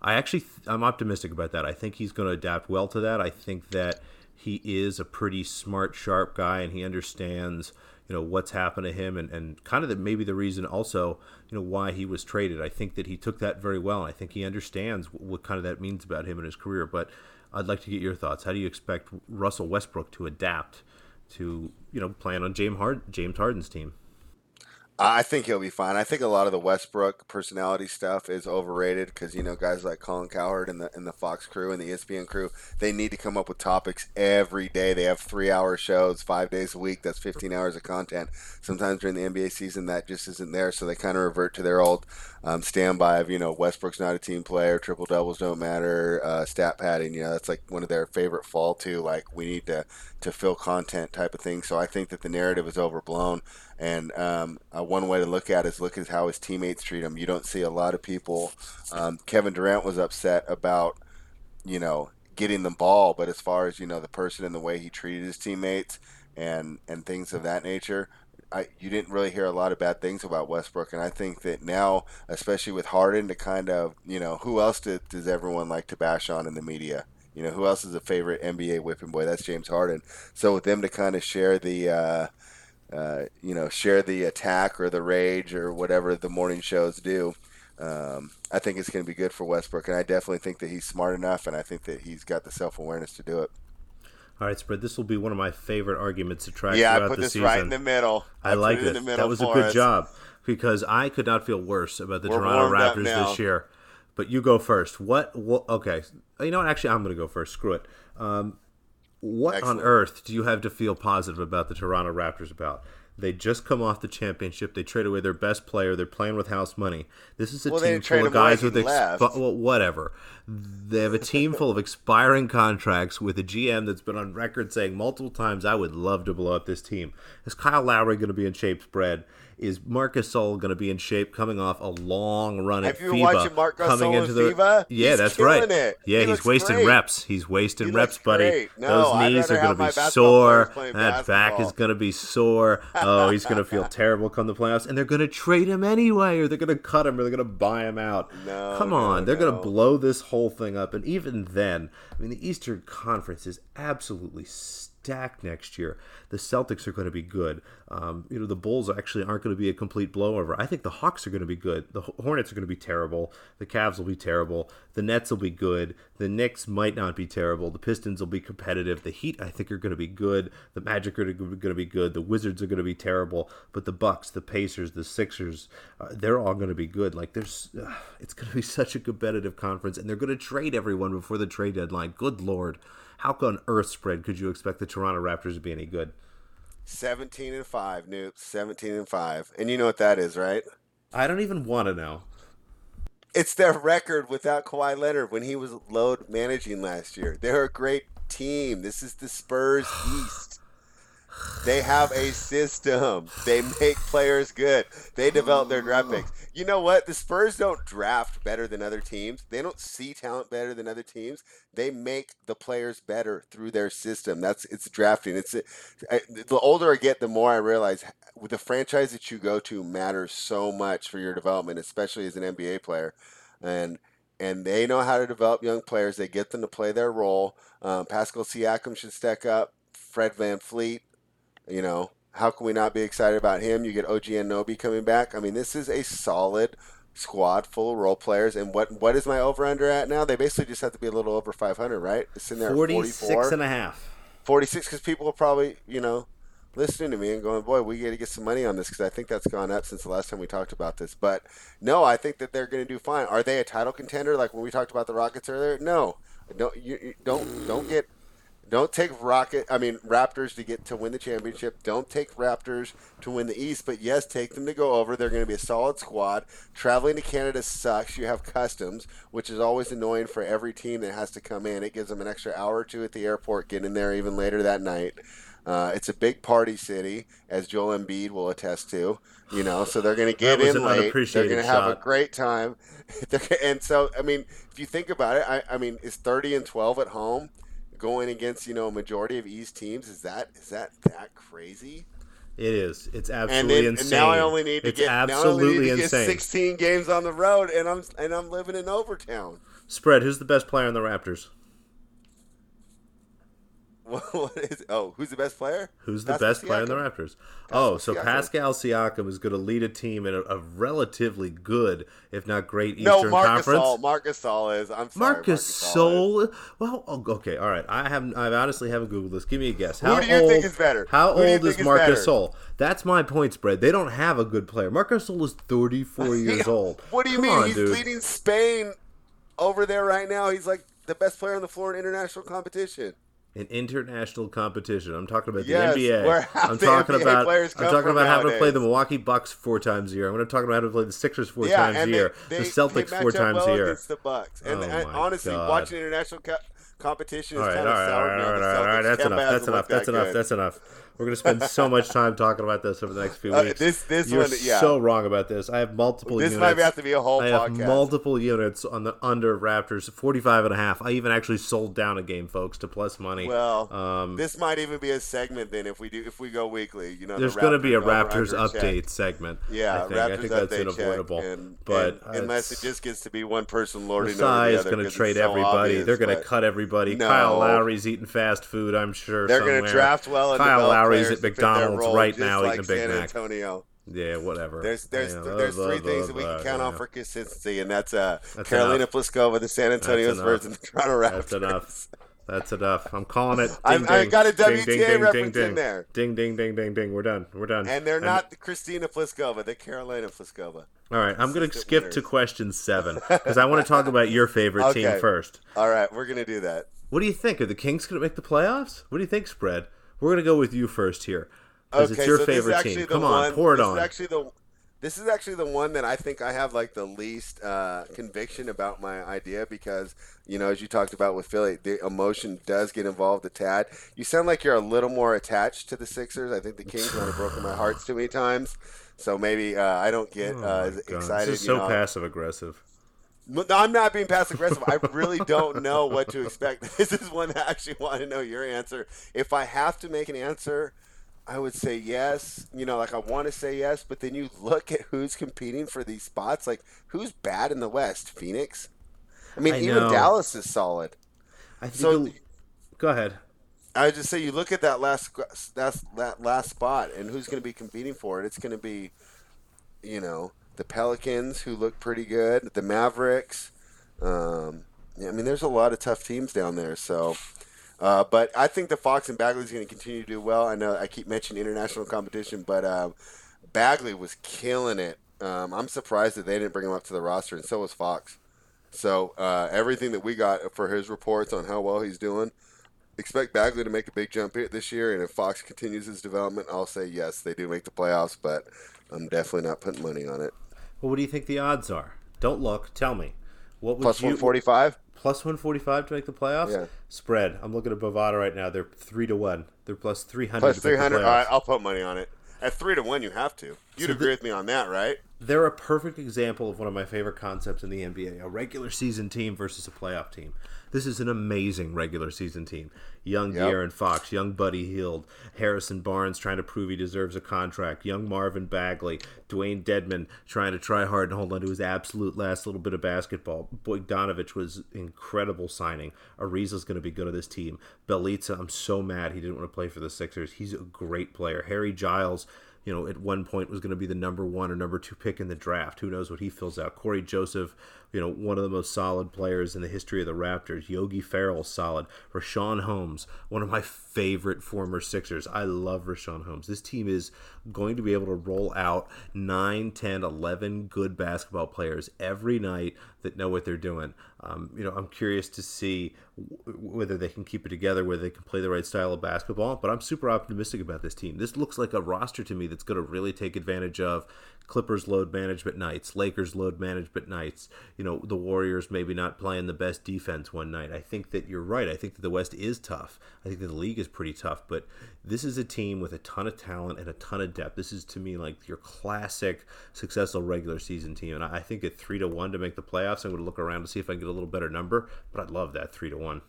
S1: I actually I'm optimistic about that. I think he's going to adapt well to that. I think that he is a pretty smart, sharp guy, and he understands you know what's happened to him, and, and kind of the, maybe the reason also you know why he was traded. I think that he took that very well, and I think he understands what, what kind of that means about him and his career. But I'd like to get your thoughts. How do you expect Russell Westbrook to adapt to you know playing on James James Harden's team?
S2: I think he'll be fine. I think a lot of the Westbrook personality stuff is overrated because you know guys like Colin Cowherd and the and the Fox crew and the ESPN crew they need to come up with topics every day. They have three hour shows five days a week. That's fifteen hours of content. Sometimes during the NBA season that just isn't there, so they kind of revert to their old um, standby of you know Westbrook's not a team player, triple doubles don't matter, uh, stat padding. You know that's like one of their favorite fall to. Like we need to to fill content type of thing. So I think that the narrative is overblown. And um, uh, one way to look at it is look at how his teammates treat him. You don't see a lot of people. Um, Kevin Durant was upset about, you know, getting the ball, but as far as you know, the person and the way he treated his teammates and and things of that nature. I, you didn't really hear a lot of bad things about Westbrook, and I think that now, especially with Harden, to kind of, you know, who else does everyone like to bash on in the media? You know, who else is a favorite NBA whipping boy? That's James Harden. So with them to kind of share the, uh, uh, you know, share the attack or the rage or whatever the morning shows do. Um, I think it's going to be good for Westbrook, and I definitely think that he's smart enough, and I think that he's got the self awareness to do it.
S1: All right, spread. This will be one of my favorite arguments to track
S2: yeah, I put
S1: the
S2: this
S1: season.
S2: right in the middle.
S1: I,
S2: I
S1: like
S2: it.
S1: it. That was a good
S2: us.
S1: job because I could not feel worse about the
S2: We're
S1: Toronto Raptors this year. But you go first. What? what okay. You know what? Actually, I'm going to go first. Screw it. Um, what
S2: Excellent.
S1: on earth do you have to feel positive about the Toronto Raptors about? They just come off the championship. They trade away their best player. They're playing with house money. This is a
S2: Well,
S1: team full of guys with expi- well, whatever. They have a team full of expiring contracts with a GM that's been on record saying multiple times, "I would love to blow up this team." Is Kyle Lowry going to be in shape? Spread. Is Marc Gasol going to be in shape coming off a long run at
S2: Have you
S1: FIBA?
S2: watching Marc Gasol
S1: coming into the
S2: FIBA?
S1: yeah,
S2: He's
S1: that's right.
S2: it.
S1: Yeah,
S2: He
S1: he's wasting
S2: great.
S1: reps. He's wasting
S2: He
S1: reps, buddy.
S2: No,
S1: Those knees are going to be sore. That back is going to be sore. Oh, he's going to feel terrible come the playoffs, and they're going to trade him anyway, or they're going to cut him, or they're going to buy him out.
S2: No,
S1: come
S2: no,
S1: on, they're going to blow this whole thing up, and even then, I mean, the Eastern Conference is absolutely stacked next year. The Celtics are going to be good. Um, you know, the Bulls actually aren't going to be a complete blowover. I think the Hawks are going to be good. The Hornets are going to be terrible. The Cavs will be terrible. The Nets will be good. The Knicks might not be terrible. The Pistons will be competitive. The Heat, I think, are going to be good. The Magic are going to be good. The Wizards are going to be terrible. But the Bucks, the Pacers, the Sixers, uh, they're all going to be good. Like there's, uh, it's going to be such a competitive conference, and they're going to trade everyone before the trade deadline. Good lord, how on earth spread could you expect the Toronto Raptors to be any good?
S2: 17 and 5, Newt. 17 and 5. And you know what that is, right?
S1: I don't even want to know.
S2: It's their record without Kawhi Leonard when he was load managing last year. They're a great team. This is the Spurs East. They have a system. They make players good. They develop their draft picks. You know what? The Spurs don't draft better than other teams. They don't see talent better than other teams. They make the players better through their system. That's it's drafting. It's I, the older I get, the more I realize the franchise that you go to matters so much for your development, especially as an NBA player. And and they know how to develop young players. They get them to play their role. Um, Pascal Siakam should step up. Fred VanVleet, you know, how can we not be excited about him? You get OG Anunoby coming back. I mean, this is a solid squad full of role players. And what what is my over under at now? They basically just have to be a little over 500, right? It's in there at
S1: 46
S2: 44.
S1: and a half.
S2: 46 because people are probably, you know, listening to me and going, boy, we got to get some money on this because I think that's gone up since the last time we talked about this. But no, I think that they're going to do fine. Are they a title contender like when we talked about the Rockets earlier? No. Don't you, you don't don't get don't take Rocket I mean Raptors to get to win the championship. Don't take Raptors to win the East, but yes, take them to go over. They're going to be a solid squad. Traveling to Canada sucks. You have customs, which is always annoying for every team that has to come in. It gives them an extra hour or two at the airport, get in there even later that night. Uh, it's a big party city, as Joel Embiid will attest to. You know, so they're going to get in late. They're going to have a great time. And so, I mean, if you think about it, I, I mean, is thirty and twelve at home going against you know a majority of East teams? Is that is that that crazy?
S1: It is. It's
S2: And
S1: absolutely
S2: then and
S1: insane.
S2: now I only need to
S1: it's
S2: get now I only
S1: absolutely
S2: need to get
S1: insane.
S2: sixteen games on the road, and I'm and I'm living in Overtown.
S1: Spread. Who's the best player on the Raptors?
S2: what is? Oh, who's the best player?
S1: Who's the
S2: Pascal
S1: best player in the
S2: Siakam.
S1: Raptors? oh, so
S2: Siakam.
S1: Pascal Siakam is going to lead a team in a, a relatively good, if not great,
S2: No,
S1: Eastern
S2: Marcus
S1: Conference.
S2: All. Marcus All is. I'm sorry.
S1: Marc
S2: Gasol.
S1: Sol. Well, oh, okay, all right. I haven't. I honestly haven't googled this. Give me a guess.
S2: Who do you
S1: old,
S2: think is better?
S1: How
S2: Who
S1: old is
S2: is
S1: Marcus
S2: better?
S1: Sol? That's my point spread. They don't have a good player. Marc Gasol is 34 years old.
S2: What do you
S1: Come
S2: mean?
S1: on,
S2: He's
S1: dude.
S2: leading Spain over there right now. He's like the best player on the floor in international competition.
S1: In international competition. I'm talking about
S2: Yes,
S1: the NBA. I'm talking
S2: NBA
S1: about I'm talking about having to play the Milwaukee Bucks four times a year. I'm going to talk about having to play the Sixers four
S2: yeah,
S1: times a year,
S2: they,
S1: the Celtics four times
S2: well
S1: a year.
S2: against the Bucks. And,
S1: Oh
S2: and honestly,
S1: God.
S2: watching international co- competition is
S1: All right,
S2: kind
S1: all
S2: of
S1: right,
S2: sour
S1: right,
S2: me
S1: all right, all right, all right. That's enough. That's enough. That's
S2: that
S1: enough. That's enough. We're going to spend so much time talking about this over the next few
S2: Uh,
S1: weeks.
S2: this- this
S1: You're
S2: one, yeah.
S1: so wrong about this. I have multiple
S2: This
S1: units.
S2: might have to be a whole
S1: I have multiple units on the under Raptors, 45 and a half. I even actually sold down a game, folks, to plus money.
S2: Well,
S1: Um,
S2: this might even be a segment then if we do if we go weekly. You know, the
S1: There's going to be a
S2: Raptors over-under check.
S1: update segment.
S2: Yeah,
S1: I think,
S2: Raptors
S1: I think that's
S2: update
S1: unavoidable.
S2: and,
S1: but
S2: and unless it just gets to be one person lording over the
S1: is going to trade
S2: so
S1: everybody.
S2: obvious,
S1: They're going to cut everybody.
S2: No.
S1: Kyle Lowry's eating fast food, I'm sure.
S2: They're going to draft well
S1: Kyle
S2: develop
S1: Lowry's at
S2: to
S1: McDonald's right now
S2: like
S1: eating a Big
S2: San
S1: Mac.
S2: Antonio.
S1: Yeah, whatever.
S2: There's there's
S1: know,
S2: there's
S1: blah,
S2: three
S1: blah,
S2: things that we
S1: blah,
S2: can count
S1: yeah.
S2: on for consistency, and that's uh
S1: That's
S2: Karolina
S1: enough.
S2: Pliskova, the San Antonio's
S1: enough.
S2: versus the Toronto Raptors.
S1: That's enough. That's enough. I'm calling it. Ding,
S2: I'm- I got a WTA
S1: ding, ding,
S2: reference
S1: ding,
S2: in there.
S1: Ding, ding, ding, ding, ding. We're done. We're done.
S2: And they're not Christina Pliskova, they're Karolina Pliskova.
S1: All right, I'm going to skip
S2: winners.
S1: to question seven because I want to talk about your favorite team first.
S2: All right, we're gonna do that.
S1: What do you think? Are the Kings going to make the playoffs? What do you think, spread? We're going to go with you first here because
S2: Okay,
S1: it's your
S2: so
S1: favorite team. Come on,
S2: one-
S1: pour it
S2: this
S1: on.
S2: Is actually the this is actually the one that I think I have like the least uh, conviction about my idea because you know as you talked about with Philly, the emotion does get involved a tad. You sound like you're a little more attached to the Sixers. I think the Kings might have broken my hearts too many times, so maybe uh, I don't get
S1: Oh
S2: uh, excited.
S1: This is
S2: you
S1: so
S2: know.
S1: passive aggressive.
S2: I'm not being passive aggressive. I really don't know what to expect. This is one I actually want to know your answer. If I have to make an answer, I would say yes. You know, like I want to say yes, but then you look at who's competing for these spots. Like who's bad in the West? Phoenix. I mean,
S1: I
S2: even
S1: know.
S2: Dallas is solid.
S1: I think
S2: So-
S1: go ahead.
S2: I would just say you look at that last that's that last spot, and who's going to be competing for it? It's going to be, you know, the Pelicans who look pretty good, the Mavericks. Um, I mean, there's a lot of tough teams down there. So, uh, but I think the Fox and Bagley is going to continue to do well. I know I keep mentioning international competition, but um, Bagley was killing it. Um, I'm surprised that they didn't bring him up to the roster, and so was Fox. So uh, everything that we got for his reports on how well he's doing, expect Bagley to make a big jump this year. And if Fox continues his development, I'll say yes, they do make the playoffs. But I'm definitely not putting money on it.
S1: Well, what do you think the odds are? Don't look. Tell me. What would
S2: Plus
S1: you
S2: 145.
S1: plus 145 to make the playoffs?
S2: Yeah.
S1: Spread. I'm looking at Bovada right now. They're 3 to 1. They're plus 300
S2: Plus
S1: to make the
S2: 300. All right, I'll put money on it. At three to one, you have to. You'd
S1: So
S2: agree
S1: the-
S2: with me on that, right?
S1: They're a perfect example of one of my favorite concepts in the NBA a regular season team versus a playoff team. This is an amazing regular season team. Young
S2: Yep.
S1: De'Aaron Fox, young Buddy Hield, Harrison Barnes trying to prove he deserves a contract, young Marvin Bagley, Dewayne Dedmon trying to try hard and hold on to his absolute last little bit of basketball. Bogdanovic was incredible signing. Ariza's going to be good on this team. Bjelica, I'm so mad he didn't want to play for the Sixers. He's a great player. Harry Giles you know, at one point was going to be the number one or number two pick in the draft. Who knows what he fills out? Cory Joseph, you know, one of the most solid players in the history of the Raptors. Yogi Ferrell, solid. Richaun Holmes, one of my favorite former Sixers. I love Richaun Holmes. This team is going to be able to roll out 9, 10, 11 good basketball players every night that know what they're doing. Um, you know, I'm curious to see whether they can keep it together, whether they can play the right style of basketball. But I'm super optimistic about this team. This looks like a roster to me that's going to really take advantage of Clippers load management nights, Lakers load management nights. You know, the Warriors maybe not playing the best defense one night. I think that you're right. I think that the West is tough. I think that the league is pretty tough. But this is a team with a ton of talent and a ton of depth. This is to me like your classic successful regular season team. And I think at three to one to make the playoffs, I'm going to look around to see if I can get a little better number. But I'd love that three to one.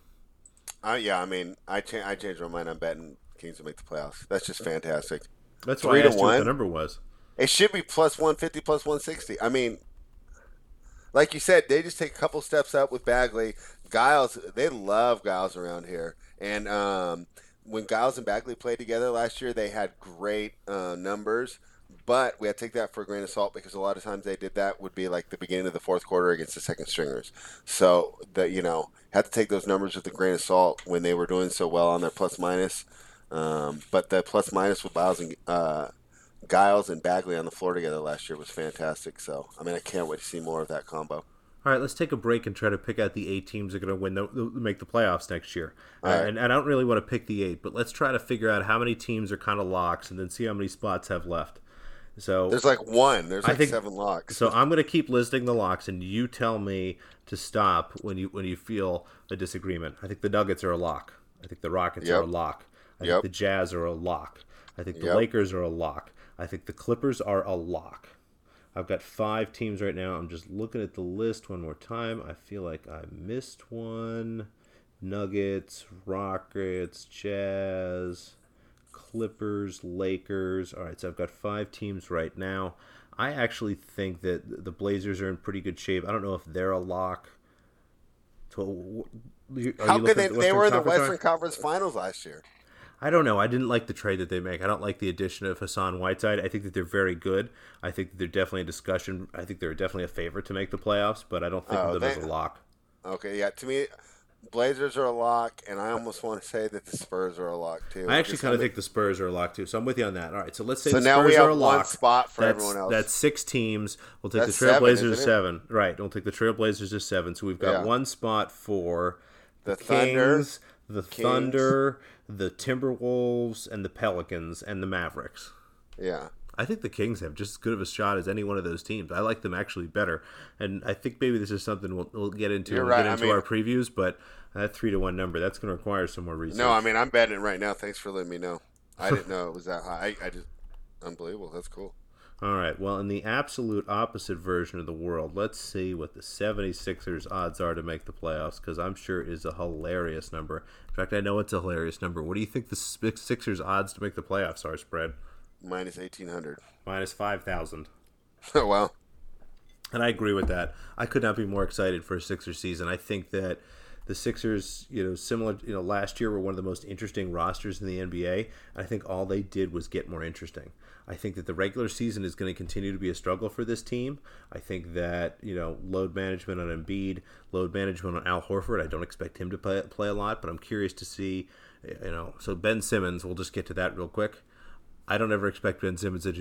S2: Uh, yeah, I mean, I cha- I changed my mind. I'm betting Kings will make the playoffs. That's just fantastic.
S1: That's why
S2: Three
S1: I
S2: to
S1: you what the
S2: one?
S1: number was.
S2: It should be plus 150, plus 160. I mean, like you said, they just take a couple steps up with Bagley. Giles, they love Giles around here. And um, when Giles and Bagley played together last year, they had great uh, numbers. But we had to take that for a grain of salt because a lot of times they did that would be like the beginning of the fourth quarter against the second stringers. So that you know had to take those numbers with a grain of salt when they were doing so well on their plus minus. Um, but the plus minus with Giles and uh, Giles and Bagley on the floor together last year was fantastic. So I mean, I can't wait to see more of that combo.
S1: All right, let's take a break and try to pick out the eight teams that are going to win, the, make the playoffs next year. Uh, right. and, and, I don't really want to pick the eight, but let's try to figure out how many teams are kind of locks, and then see how many spots have left. So
S2: there's like one. There's like think, seven locks.
S1: So I'm going to keep listing the locks, and you tell me to stop when you when you feel a disagreement. I think the Nuggets are a lock. I think the Rockets yep. are a lock. I yep. think the Jazz are a lock. I think the yep. Lakers are a lock. I think the Clippers are a lock. I've got five teams right now. I'm just looking at the list one more time. I feel like I missed one. Nuggets, Rockets, Jazz, Clippers, Lakers. All right, so I've got five teams right now. I actually think that the Blazers are in pretty good shape. I don't know if they're a lock.
S2: So, How could they? They were in the Western Conference Finals last year.
S1: I don't know. I didn't like the trade that they make. I don't like the addition of Hassan Whiteside. I think that they're very good. I think that they're definitely a discussion. I think they're definitely a favorite to make the playoffs, but I don't think oh, of them they, as a lock.
S2: Okay, yeah. To me, Blazers are a lock, and I almost want to say that the Spurs are a lock too.
S1: I actually kind of think the Spurs are a lock too. So I'm with you on that. All right, so let's say so now Spurs we have are a lock. One
S2: spot for
S1: that's,
S2: everyone else.
S1: That's six teams. We'll take that's the Trailblazers seven, to seven. Right. We'll take the Trailblazers to seven. So we've got yeah. one spot for
S2: the, the Thunder,
S1: Kings, the Kings. Thunder, the Timberwolves, and the Pelicans, and the Mavericks.
S2: Yeah.
S1: I think the Kings have just as good of a shot as any one of those teams. I like them actually better, and I think maybe this is something we'll, we'll get into. You're we'll right. get into I mean, our previews, but that three to one number that's going to require some more research.
S2: No, I mean I'm betting it right now. Thanks for letting me know. I didn't know it was that high. I, I just unbelievable. That's cool.
S1: All right. Well, in the absolute opposite version of the world, let's see what the 76ers odds are to make the playoffs because I'm sure it is a hilarious number. In fact, I know it's a hilarious number. What do you think the Sixers odds to make the playoffs are spread?
S2: Minus 1800.
S1: Minus 5000.
S2: Oh, wow.
S1: And I agree with that. I could not be more excited for a Sixers season. I think that the Sixers, you know, similar, you know, last year were one of the most interesting rosters in the NBA. I think all they did was get more interesting. I think that the regular season is going to continue to be a struggle for this team. I think that you know load management on Embiid, load management on Al Horford. I don't expect him to play, play a lot, but I'm curious to see. You know, so Ben Simmons. We'll just get to that real quick. I don't ever expect Ben Simmons to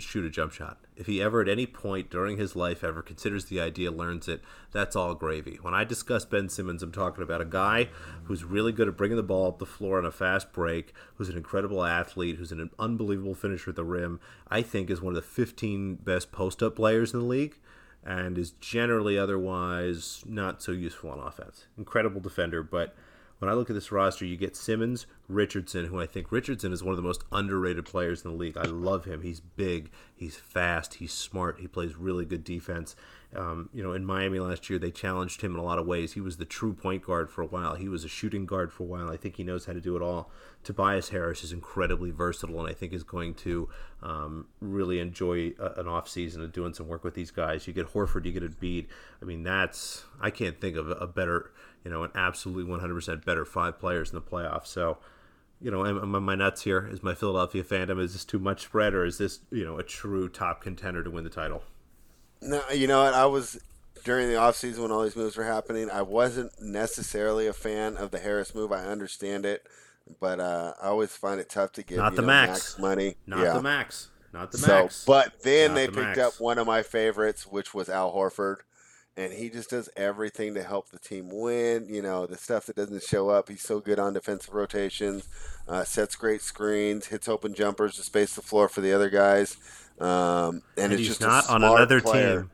S1: shoot a jump shot. If he ever at any point during his life ever considers the idea, learns it, that's all gravy. When I discuss Ben Simmons, I'm talking about a guy who's really good at bringing the ball up the floor on a fast break, who's an incredible athlete, who's an unbelievable finisher at the rim. I think is one of the 15 best post-up players in the league and is generally otherwise not so useful on offense. Incredible defender, but – when I look at this roster, you get Simmons, Richardson, who I think Richardson is one of the most underrated players in the league. I love him. He's big, he's fast, he's smart, he plays really good defense. Um, you know, in Miami last year, they challenged him in a lot of ways. He was the true point guard for a while. He was a shooting guard for a while. I think he knows how to do it all. Tobias Harris is incredibly versatile, and I think is going to um, really enjoy a, an off season of doing some work with these guys. You get Horford, you get a Embiid. I mean, that's I can't think of a better, you know, an absolutely 100% better five players in the playoffs. So you know, am, am I nuts here? Is my Philadelphia fandom is this too much spread, or is this you know a true top contender to win the title?
S2: No, you know what? I was during the offseason when all these moves were happening. I wasn't necessarily a fan of the Harris move. I understand it, but uh, I always find it tough to get
S1: not the
S2: know,
S1: max.
S2: max. money.
S1: Not yeah. the max. Not the max.
S2: But then not they the picked max. up one of my favorites, which was Al Horford. And he just does everything to help the team win. You know, the stuff that doesn't show up. He's so good on defensive rotations, uh, sets great screens, hits open jumpers to space the floor for the other guys. Um, and, and it's just not on another player.
S1: team.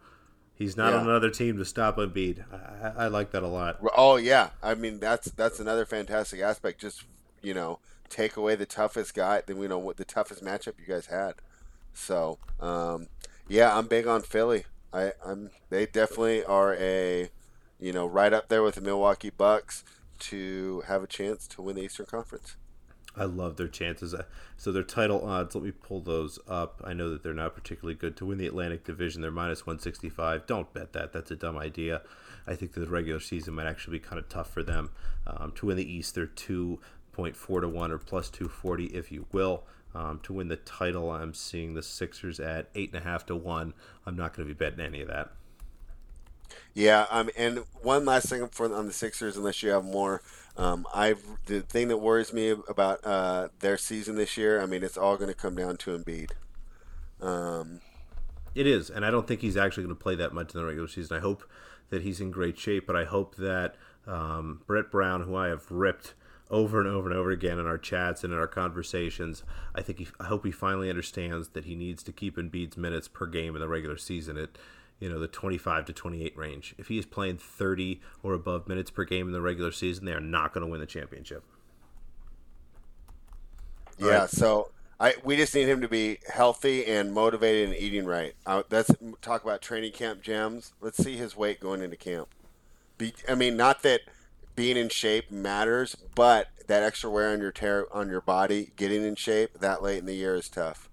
S1: He's not yeah. on another team to stop Embiid. I, I like that a lot.
S2: Oh yeah, I mean that's that's another fantastic aspect. Just you know, take away the toughest guy, then we know what the toughest matchup you guys had. So um, yeah, I'm big on Philly. I, I'm they definitely are a you know right up there with the Milwaukee Bucks to have a chance to win the Eastern Conference.
S1: I love their chances. So their title odds, let me pull those up. I know that they're not particularly good to win the Atlantic Division. They're minus 165. Don't bet that. That's a dumb idea. I think the regular season might actually be kind of tough for them. Um, to win the East, they're two point four to 1 or plus 240 if you will. Um, to win the title, I'm seeing the Sixers at 8.5 to 1. I'm not going to be betting any of that.
S2: Yeah, um, and one last thing for on the Sixers, unless you have more. Um, I the thing that worries me about uh, their season this year. I mean, it's all going to come down to Embiid. Um,
S1: it is, and I don't think he's actually going to play that much in the regular season. I hope that he's in great shape, but I hope that um, Brett Brown, who I have ripped over and over and over again in our chats and in our conversations, I think he, I hope he finally understands that he needs to keep Embiid's minutes per game in the regular season at you know the 25 to 28 range. If he is playing 30 or above minutes per game in the regular season, they are not going to win the championship.
S2: Yeah, right. so I we just need him to be healthy and motivated and eating right. Uh, let's talk about training camp gems. Let's see his weight going into camp. Be, I mean, not that being in shape matters, but that extra wear on your tear on your body, getting in shape that late in the year is tough.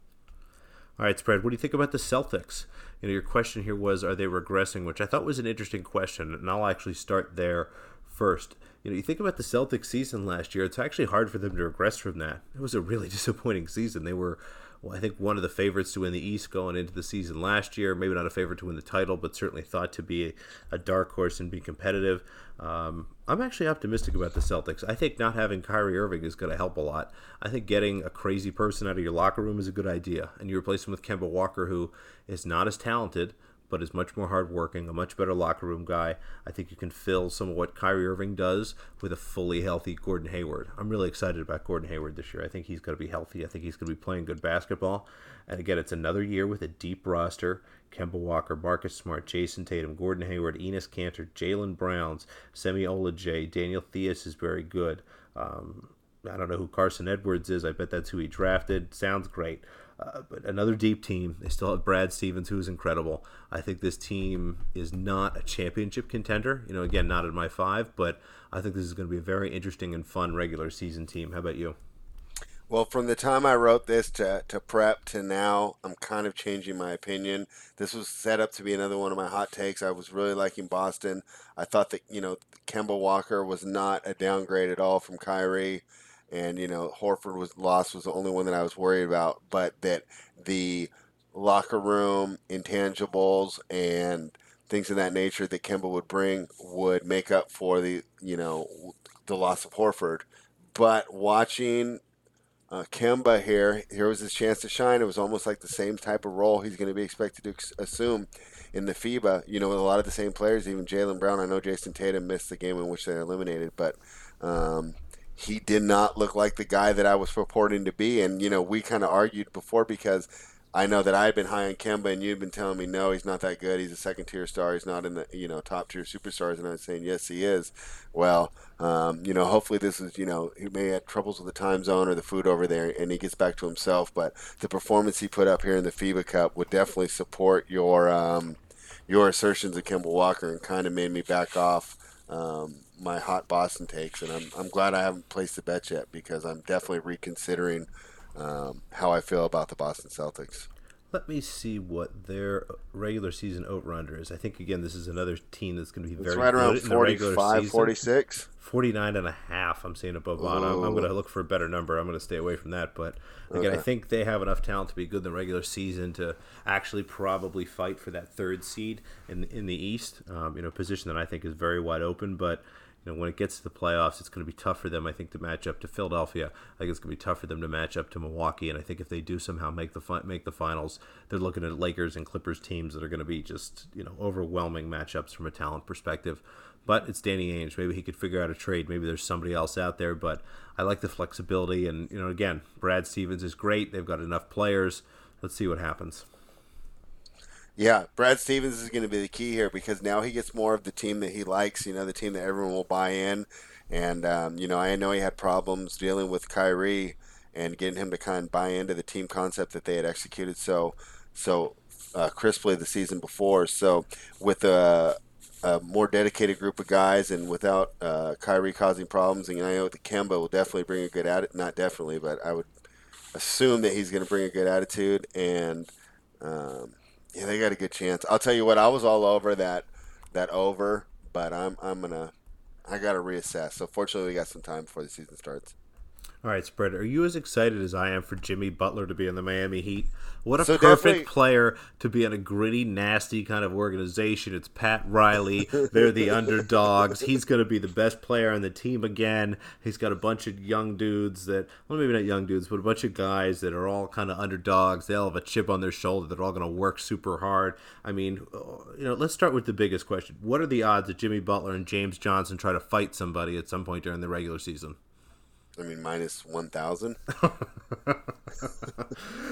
S1: All right, spread. What do you think about the Celtics? You know, your question here was, are they regressing? Which I thought was an interesting question, and I'll actually start there first. You know, you think about the Celtics season last year, it's actually hard for them to regress from that. It was a really disappointing season. They were, well, I think, one of the favorites to win the East going into the season last year. Maybe not a favorite to win the title, but certainly thought to be a, dark horse and be competitive. Um, I'm actually optimistic about the Celtics. I think not having Kyrie Irving is going to help a lot. I think getting a crazy person out of your locker room is a good idea, and you replace him with Kemba Walker, who is not as talented but is much more hardworking, a much better locker room guy. I think you can fill some of what Kyrie Irving does with a fully healthy Gordon Hayward. I'm really excited about Gordon Hayward this year. I think he's going to be healthy. I think he's going to be playing good basketball. And again, it's another year with a deep roster. Kemba Walker, Marcus Smart, Jayson Tatum, Gordon Hayward, Enes Kanter, Jaylen Browns, Semi Ojeleye, Daniel Theis is very good. Um, I don't know who Carsen Edwards is. I bet that's who he drafted. Sounds great. Uh, but another deep team. They still have Brad Stevens, who is incredible. I think this team is not a championship contender. You know, again, not in my five, but I think this is going to be a very interesting and fun regular season team. How about you?
S2: Well, from the time I wrote this to, to prep to now, I'm kind of changing my opinion. This was set up to be another one of my hot takes. I was really liking Boston. I thought that, you know, Kemba Walker was not a downgrade at all from Kyrie and you know Horford was lost was the only one that I was worried about, but that the locker room intangibles and things of that nature that Kemba would bring would make up for the you know the loss of Horford. But watching uh, Kemba here, here was his chance to shine. It was almost like the same type of role he's going to be expected to assume in the FIBA. You know, with a lot of the same players, even Jaylen Brown. I know Jayson Tatum missed the game in which they eliminated, but um, he did not look like the guy that I was purporting to be. And, you know, we kind of argued before because I know that I had been high on Kemba and you'd been telling me, no, he's not that good. He's a second tier star. He's not in the, you know, top tier superstars. And I was saying, yes, he is. Well, um, you know, hopefully this is, you know, he may have troubles with the time zone or the food over there and he gets back to himself. But the performance he put up here in the FIBA Cup would definitely support your, um, your assertions of Kemba Walker and kind of made me back off um, my hot Boston takes, and I'm I'm glad I haven't placed the bet yet because I'm definitely reconsidering um, how I feel about the Boston Celtics.
S1: Let me see what their regular season over under is. I think again this is another team that's going to be very
S2: it's right around 45, 46.
S1: 49 and a half. I'm saying above bottom. I'm, I'm going to look for a better number. I'm going to stay away from that. But again, okay. I think they have enough talent to be good in the regular season to actually probably fight for that third seed in in the East. Um, you know, position that I think is very wide open. But you know, when it gets to the playoffs, it's going to be tough for them, I think, to match up to Philadelphia. I think it's going to be tough for them to match up to Milwaukee. And I think if they do somehow make the fi- make the finals, they're looking at Lakers and Clippers teams that are going to be just you know overwhelming matchups from a talent perspective. But it's Danny Ainge. Maybe he could figure out a trade. Maybe there's somebody else out there. But I like the flexibility. And you know, again, Brad Stevens is great. They've got enough players. Let's see what happens.
S2: Yeah, Brad Stevens is going to be the key here because now he gets more of the team that he likes. You know, the team that everyone will buy in. And um, you know, I know he had problems dealing with Kyrie and getting him to kind of buy into the team concept that they had executed so so uh, crisply the season before. So with a, a, more dedicated group of guys and without uh, Kyrie causing problems, and I know the Kemba will definitely bring a good attitude. Not definitely, but I would assume that he's going to bring a good attitude and. Um, yeah, they got a good chance. I'll tell you what, I was all over that that over, but I'm I'm gonna I gotta reassess. So fortunately, we got some time before the season starts.
S1: All right, spread. Are you as excited as I am for Jimmy Butler to be in the Miami Heat? What a
S2: So
S1: perfect player to be in a gritty, nasty kind of organization. It's Pat Riley. They're the underdogs. He's going to be the best player on the team again. He's got a bunch of young dudes that, well, maybe not young dudes, but a bunch of guys that are all kind of underdogs. They all have a chip on their shoulder. They're all going to work super hard. I mean, uh, you know, let's start with the biggest question. What are the odds that Jimmy Butler and James Johnson try to fight somebody at some point during the regular season?
S2: I mean, minus one thousand.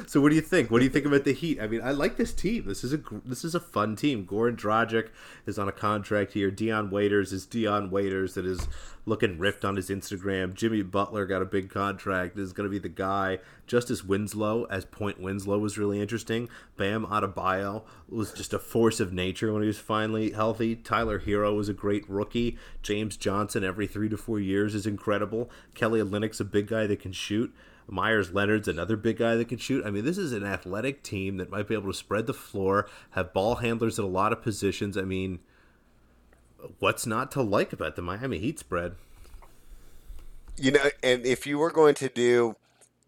S1: So what do you think? What do you think about the Heat? I mean, I like this team. This is a this is a fun team. Goran Dragic is on a contract here. Dion Waiters is Dion Waiters that is looking ripped on his Instagram. Jimmy Butler got a big contract. Is going to be the guy. Justice Winslow as Point Winslow was really interesting. Bam Adebayo was just a force of nature when he was finally healthy. Tyler Herro was a great rookie. James Johnson every three to four years is incredible. Kelly Olynyk's a big guy that can shoot. Meyers Leonard's another big guy that can shoot. I mean, this is an athletic team that might be able to spread the floor, have ball handlers at a lot of positions. I mean, what's not to like about the Miami Heat spread?
S2: You know, and if you were going to do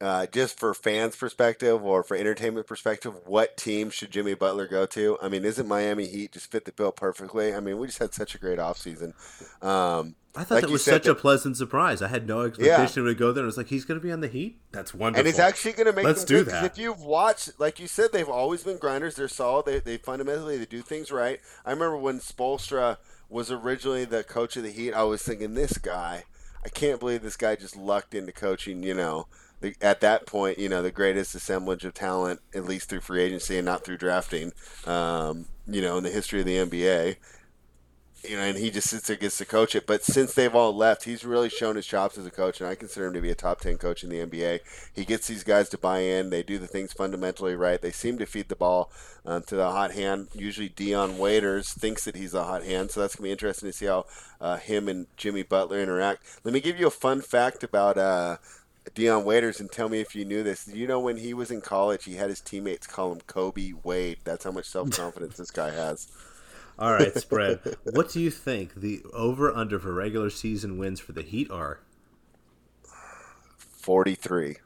S2: uh, just for fans' perspective or for entertainment perspective, what team should Jimmy Butler go to? I mean, isn't Miami Heat just fit the bill perfectly? I mean, we just had such a great offseason. Um,
S1: I thought
S2: Like
S1: that was such a pleasant surprise. I had no expectation to go there. I was like he's going to be on the Heat. That's wonderful.
S2: and he's actually going to make
S1: Let's
S2: them
S1: do that.
S2: If you've watched, like you said, they've always been grinders. They're solid. They, they fundamentally they do things right. I remember when Spoelstra was originally the coach of the Heat. I was thinking, this guy, I can't believe this guy just lucked into coaching. You know, at that point, you know, the greatest assemblage of talent, at least through free agency and not through drafting. Um, you know, in the history of the NBA you know, and he just sits there gets to coach it. But since they've all left, he's really shown his chops as a coach, and I consider him to be a top ten coach in the NBA. He gets these guys to buy in. They do the things fundamentally right. They seem to feed the ball um, to the hot hand. Usually, Dion Waiters thinks that he's a hot hand, so that's gonna be interesting to see how uh, him and Jimmy Butler interact. Let me give you a fun fact about. Uh, Dion Waiters, and tell me if you knew this. You know, when he was in college, he had his teammates call him Kobe Wade. That's how much self confidence this guy has.
S1: All right, spread. what do you think the over under for regular season wins for the Heat are?
S2: 43.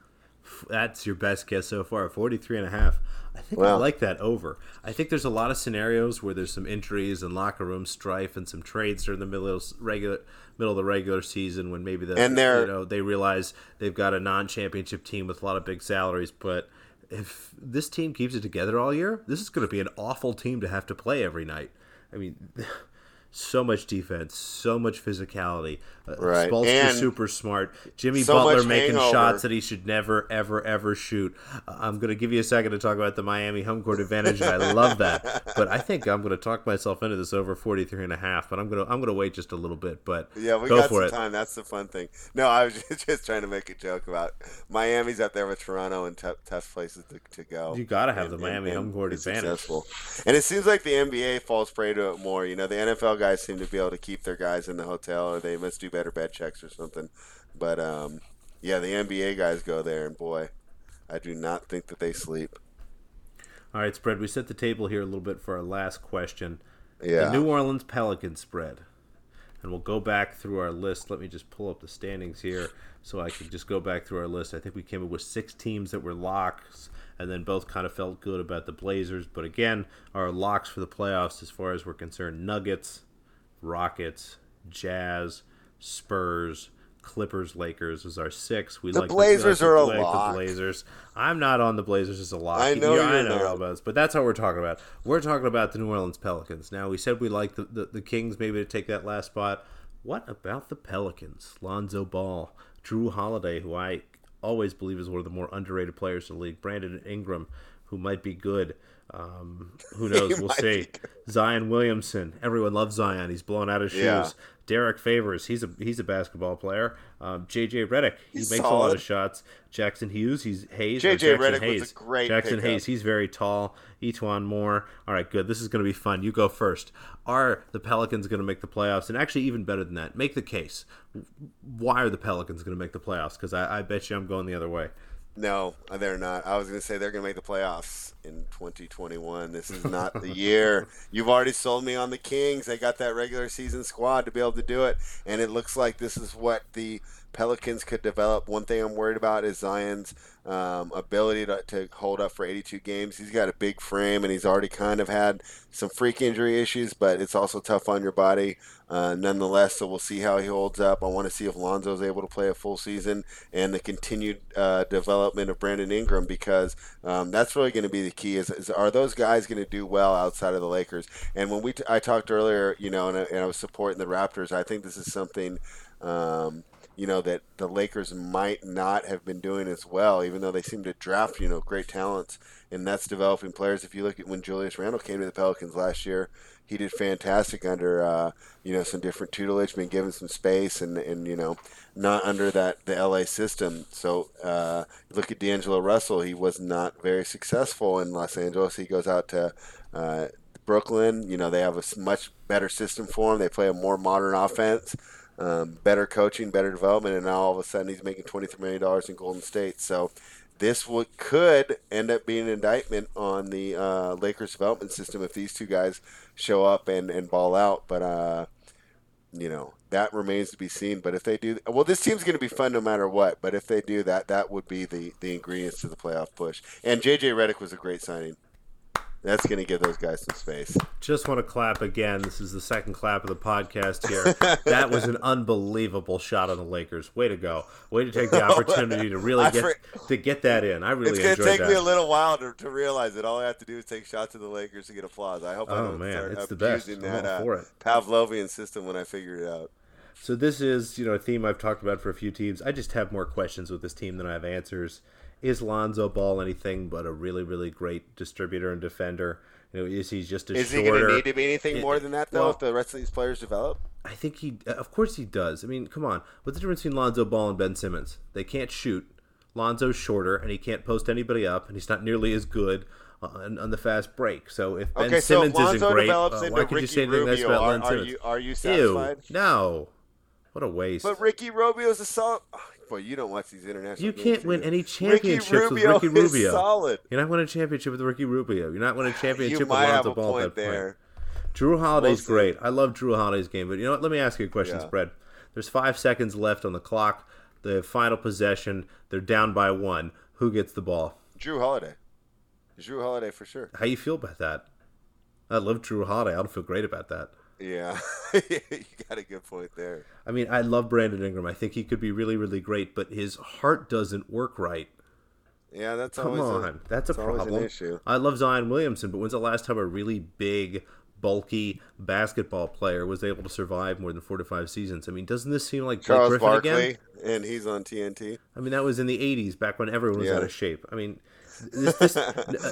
S1: That's your best guess so far, 43 and a half. I think I like that over. I think there's a lot of scenarios where there's some injuries and locker room strife and some trades during the middle of regular middle of the regular season when maybe the
S2: And they're-
S1: you know they realize they've got a non-championship team with a lot of big salaries, but if this team keeps it together all year, this is going to be an awful team to have to play every night. I mean, so much defense, so much physicality. Uh,
S2: Right.
S1: Spoelstra's
S2: And
S1: super smart. Jimmy
S2: so
S1: Butler making
S2: hangover.
S1: shots that he should never, ever, ever shoot. Uh, I'm going to give you a second to talk about the Miami home court advantage, and I love that. But I think I'm going to talk myself into this over 43 and a half. But I'm going to I'm going to wait just a little bit. But
S2: Yeah, we
S1: go
S2: got
S1: for
S2: some
S1: it.
S2: time. That's the fun thing. No, I was just, trying to make a joke about Miami's up there with Toronto and tough, tough places to, to go.
S1: You got to have
S2: and-
S1: the Miami
S2: and-
S1: home court advantage.
S2: successful. And it seems like the NBA falls prey to it more. You know, the NFL guys seem to be able to keep their guys in the hotel, or they must do better bed checks or something. But um, yeah, the NBA guys go there, and boy, I do not think that they sleep.
S1: All right, spread. We set the table here a little bit for our last question.
S2: Yeah.
S1: The New Orleans Pelicans spread. And we'll go back through our list. Let me just pull up the standings here so I can just go back through our list. I think we came up with six teams that were locks, and then both kind of felt good about the Blazers. But again, our locks for the playoffs, as far as we're concerned Nuggets, Rockets, Jazz, Spurs, Clippers, Lakers is our six. We
S2: The
S1: like
S2: Blazers
S1: we
S2: are a
S1: like
S2: lock.
S1: The Blazers. I'm not on the Blazers as a lock.
S2: I know you're
S1: I know
S2: not.
S1: about this, but that's how we're talking about. We're talking about the New Orleans Pelicans. Now we said we like the, the, the Kings maybe to take that last spot. What about the Pelicans? Lonzo Ball, Jrue Holiday, who I always believe is one of the more underrated players in the league. Brandon Ingram, who might be good. Um, who knows? We'll see. Zion Williamson. Everyone loves Zion. He's blown out his shoes.
S2: Yeah.
S1: Derrick Favors. He's a he's a basketball player. Um, JJ Redick. He
S2: He's
S1: makes a lot of shots. Jaxson Hughes. He's Hayes.
S2: JJ Redick was a great
S1: Jaxson
S2: pickup.
S1: Hayes. He's very tall. E'Twaun Moore. All right, good. This is going to be fun. You go first. Are the Pelicans going to make the playoffs? And actually, even better than that, make the case. Why are the Pelicans going to make the playoffs? Because I, I bet you I'm going the other way.
S2: No, they're not. I was going to say they're going to make the playoffs in 2021. This is not the year. You've already sold me on the Kings. They got that regular season squad to be able to do it, and it looks like this is what the Pelicans could develop. One thing I'm worried about is Zion's um, ability to, to hold up for 82 games. He's got a big frame and he's already kind of had some freak injury issues, but it's also tough on your body uh, nonetheless. So we'll see how he holds up. I want to see if Lonzo's able to play a full season and the continued uh, development of Brandon Ingram because um, that's really going to be the key. Is, is are those guys going to do well outside of the Lakers? And when we t- I talked earlier, you know, and I, and I was supporting the Raptors, I think this is something. Um, you know that the Lakers might not have been doing as well, even though they seem to draft you know great talents, and that's developing players. If you look at when Julius Randle came to the Pelicans last year, he did fantastic under uh, you know some different tutelage, being given some space, and and you know not under that the LA system. So uh, look at D'Angelo Russell; he was not very successful in Los Angeles. He goes out to uh, Brooklyn. You know they have a much better system for him. They play a more modern offense um, better coaching, better development, and now all of a sudden he's making $23 million in Golden State. So this would, could end up being an indictment on the uh, Lakers development system if these two guys show up and, and ball out. But, uh, you know, that remains to be seen. But if they do, well, this team's going to be fun no matter what. But if they do that, that would be the, the ingredients to the playoff push. And J.J. Redick was a great signing. That's going to give those guys some space.
S1: Just want to clap again. This is the second clap of the podcast here. that was an unbelievable shot on the Lakers. Way to go! Way to take the opportunity to really get to get that in. I really
S2: it's
S1: going to
S2: take
S1: that.
S2: me a little while to, to realize it. All I have to do is take shots of the Lakers to get applause. I hope
S1: oh,
S2: I don't
S1: man,
S2: start
S1: it's the best.
S2: that
S1: uh, for it.
S2: Pavlovian system when I figure it out.
S1: So this is you know a theme I've talked about for a few teams. I just have more questions with this team than I have answers. Is Lonzo Ball anything but a really really great distributor and defender? You know, is he just a
S2: is
S1: shorter?
S2: he going to need to be anything
S1: it,
S2: more than that though?
S1: well,
S2: if the rest of these players develop,
S1: I think he, of course, he does. I mean, come on, what's the difference between Lonzo Ball and Ben Simmons? They can't shoot. Lonzo's shorter, and he can't post anybody up, and he's not nearly as good on, on the fast break. So if Ben
S2: okay,
S1: Simmons
S2: so if
S1: isn't great, uh, why could
S2: Ricky
S1: you say anything nice
S2: Rubio,
S1: about
S2: are,
S1: Ben
S2: are you are you satisfied?
S1: Ew, no. What a waste.
S2: But Ricky Rubio's a solid. Boy, you don't watch these international.
S1: You can't
S2: do
S1: win
S2: you?
S1: any championships
S2: Ricky
S1: with Ricky Rubio.
S2: solid.
S1: You're not winning a championship with Ricky Rubio. You're not winning a championship
S2: You
S1: with Lonzo Ball at
S2: point
S1: that point.
S2: there.
S1: Jrue Holiday's
S2: see.
S1: great. I love Jrue Holiday's game, but you know what? Let me ask you a question,
S2: Yeah.
S1: spread. There's five seconds left on the clock. The final possession. They're down by one. Who gets the ball?
S2: Jrue Holiday. Jrue Holiday for sure.
S1: How you feel about that? I love Jrue Holiday. I don't feel great about that.
S2: Yeah, you got a good point there.
S1: I mean, I love Brandon Ingram. I think he could be really, really great, but his heart doesn't work right.
S2: Yeah, that's
S1: Come
S2: always
S1: on,
S2: a,
S1: that's a problem. I love Zion Williamson, but when's the last time a really big, bulky basketball player was able to survive more than four to five seasons? I mean, doesn't this seem like Blake
S2: Charles
S1: Griffin
S2: Barkley,
S1: again?
S2: and he's on TNT.
S1: I mean, that was in the '80s, back when everyone was
S2: Yeah.
S1: out of shape. I mean, this, this,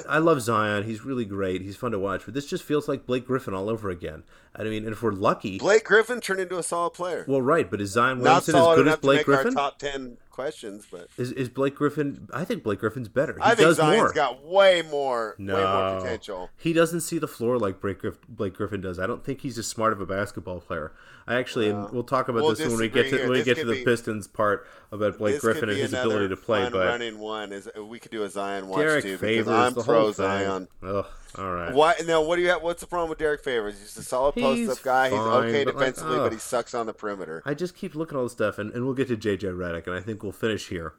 S1: I love Zion. He's really great. He's fun to watch, but this just feels like Blake Griffin all over again. I mean, and if we're lucky,
S2: Blake Griffin turned into a solid player.
S1: well, right. But is Zion Williamson as good as Blake Griffin?
S2: our top ten questions, but
S1: Is, is Blake Griffin? I think Blake Griffin's better. He
S2: I think
S1: does
S2: Zion's
S1: more.
S2: got way more,
S1: No.
S2: way more potential.
S1: He doesn't see the floor like Blake, Blake Griffin does. I don't think he's as smart of a basketball player. I actually, and we'll talk about
S2: we'll
S1: this when we get to
S2: here.
S1: when we
S2: This
S1: get to the
S2: be-
S1: Pistons part about Blake Griffin and his ability to play. But
S2: running one is we could do a Zion watch
S1: Derrick
S2: too
S1: Favors,
S2: because I'm pro Zion.
S1: Ugh, all right.
S2: Why now? What do you have? What's the problem with Derrick Favors? He's a solid
S1: He's
S2: post up guy. He's okay
S1: but, like,
S2: defensively, but he sucks on the perimeter.
S1: I just keep looking at all this stuff, and, and we'll get to JJ Redick, and I think we'll finish here.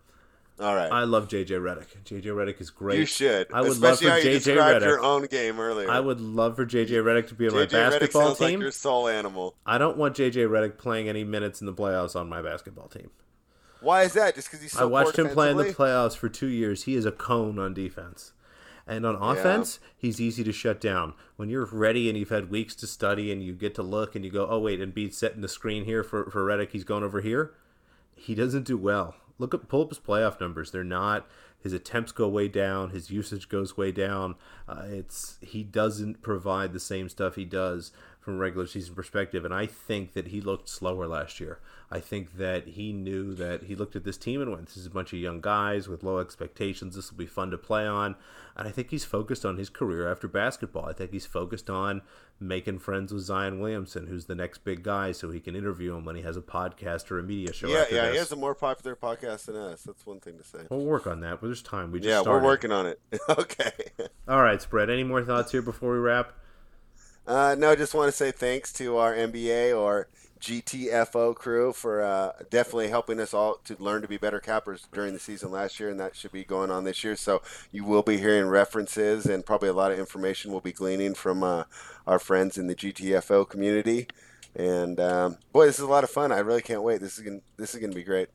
S2: All right,
S1: I love JJ Redick. JJ Redick is great.
S2: you should.
S1: I would love
S2: especially
S1: for
S2: how you
S1: JJ
S2: described your own game earlier.
S1: I would love for JJ Redick to be on my
S2: JJ Redick
S1: basketball
S2: sounds
S1: team.
S2: like your soul animal.
S1: I don't want JJ Redick playing any minutes in the playoffs on my basketball team.
S2: Why is that? Just because he's so
S1: I watched
S2: poor
S1: him play in the playoffs for two years. He is a cone on defense. And on offense, he's easy to shut down. When you're ready and you've had weeks to study and you get to look and you go, oh, wait, and Bede's setting the screen here for, for Redick, he's going over here. He doesn't do well. Look at pull up his playoff numbers. They're not. His attempts go way down. His usage goes way down. Uh, it's he doesn't provide the same stuff he does from a regular season perspective. And I think that he looked slower last year. I think that he knew that he looked at this team and went, "This is a bunch of young guys with low expectations. This will be fun to play on." And I think he's focused on his career after basketball. I think he's focused on making friends with Zion Williamson, who's the next big guy, so he can interview him when he has a podcast or a media show.
S2: Yeah, yeah,
S1: this.
S2: he has a more popular podcast than us. That's one thing to say.
S1: We'll work on that. But there's time. We just
S2: Yeah,
S1: started.
S2: we're working on it. okay.
S1: All right, spread. Any more thoughts here before we wrap?
S2: Uh, no, I just want to say thanks to our NBA or GTFO crew for uh, definitely helping us all to learn to be better cappers during the season last year, and that should be going on this year. So you will be hearing references and probably a lot of information we'll be gleaning from uh, our friends in the GTFO community. And um, boy, this is a lot of fun. I really can't wait. This is gonna, this is going to be great.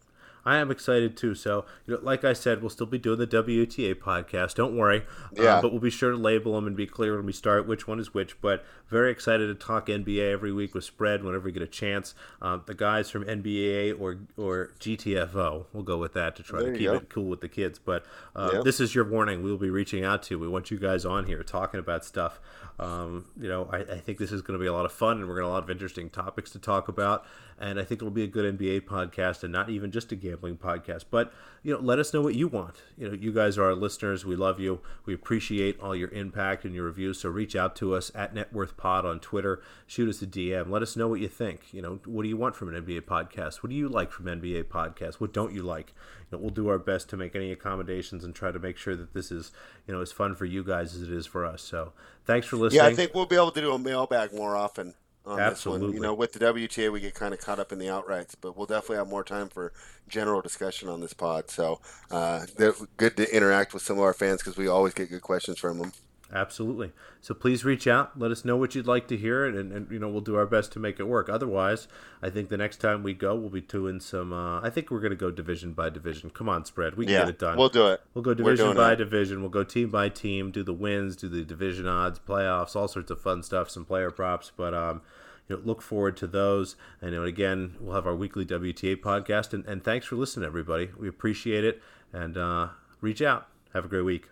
S1: I am excited too. So, you know, like I said, we'll still be doing the WTA podcast. Don't worry.
S2: Uh, yeah.
S1: But we'll be sure to label them and be clear when we start which one is which. But very excited to talk NBA every week with Spread whenever we get a chance. Uh, the guys from NBA or or GTFO, we'll go with that to try there to keep go. it cool with the kids. But uh, yep. this is your warning. We'll be reaching out to. We want you guys on here talking about stuff. Um, you know, I, I, think this is going to be a lot of fun, and we're going to have a lot of interesting topics to talk about. And I think it'll be a good NBA podcast, and not even just a gambling podcast. But you know, let us know what you want. You know, you guys are our listeners. We love you. We appreciate all your impact and your reviews. So reach out to us at Networth Pod on Twitter. Shoot us a DM. Let us know what you think. You know, what do you want from an NBA podcast? What do you like from NBA podcasts? What don't you like? You know, we'll do our best to make any accommodations and try to make sure that this is you know as fun for you guys as it is for us. So thanks for listening.
S2: Yeah, I think we'll be able to do a mailbag more often on Absolutely. this one. You know, with the WTA, we get kind of caught up in the outrights, but we'll definitely have more time for general discussion on this pod. So uh, they're good to interact with some of our fans because we always get good questions from them.
S1: Absolutely. So please reach out. Let us know what you'd like to hear, and, and, and, you know we'll do our best to make it work. Otherwise, I think the next time we go, we'll be doing some. Uh, I think we're going to go division by division. Come on, spread. We can
S2: yeah,
S1: get it done.
S2: We'll do it.
S1: We'll go division by it. division. We'll go team by team. Do the wins. Do the division odds, playoffs, all sorts of fun stuff. Some player props, but um, you know, look forward to those. And you know, again, we'll have our weekly WTA podcast. And, and thanks for listening, everybody. We appreciate it. And uh, reach out. Have a great week.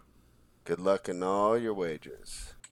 S2: Good luck in all your wagers.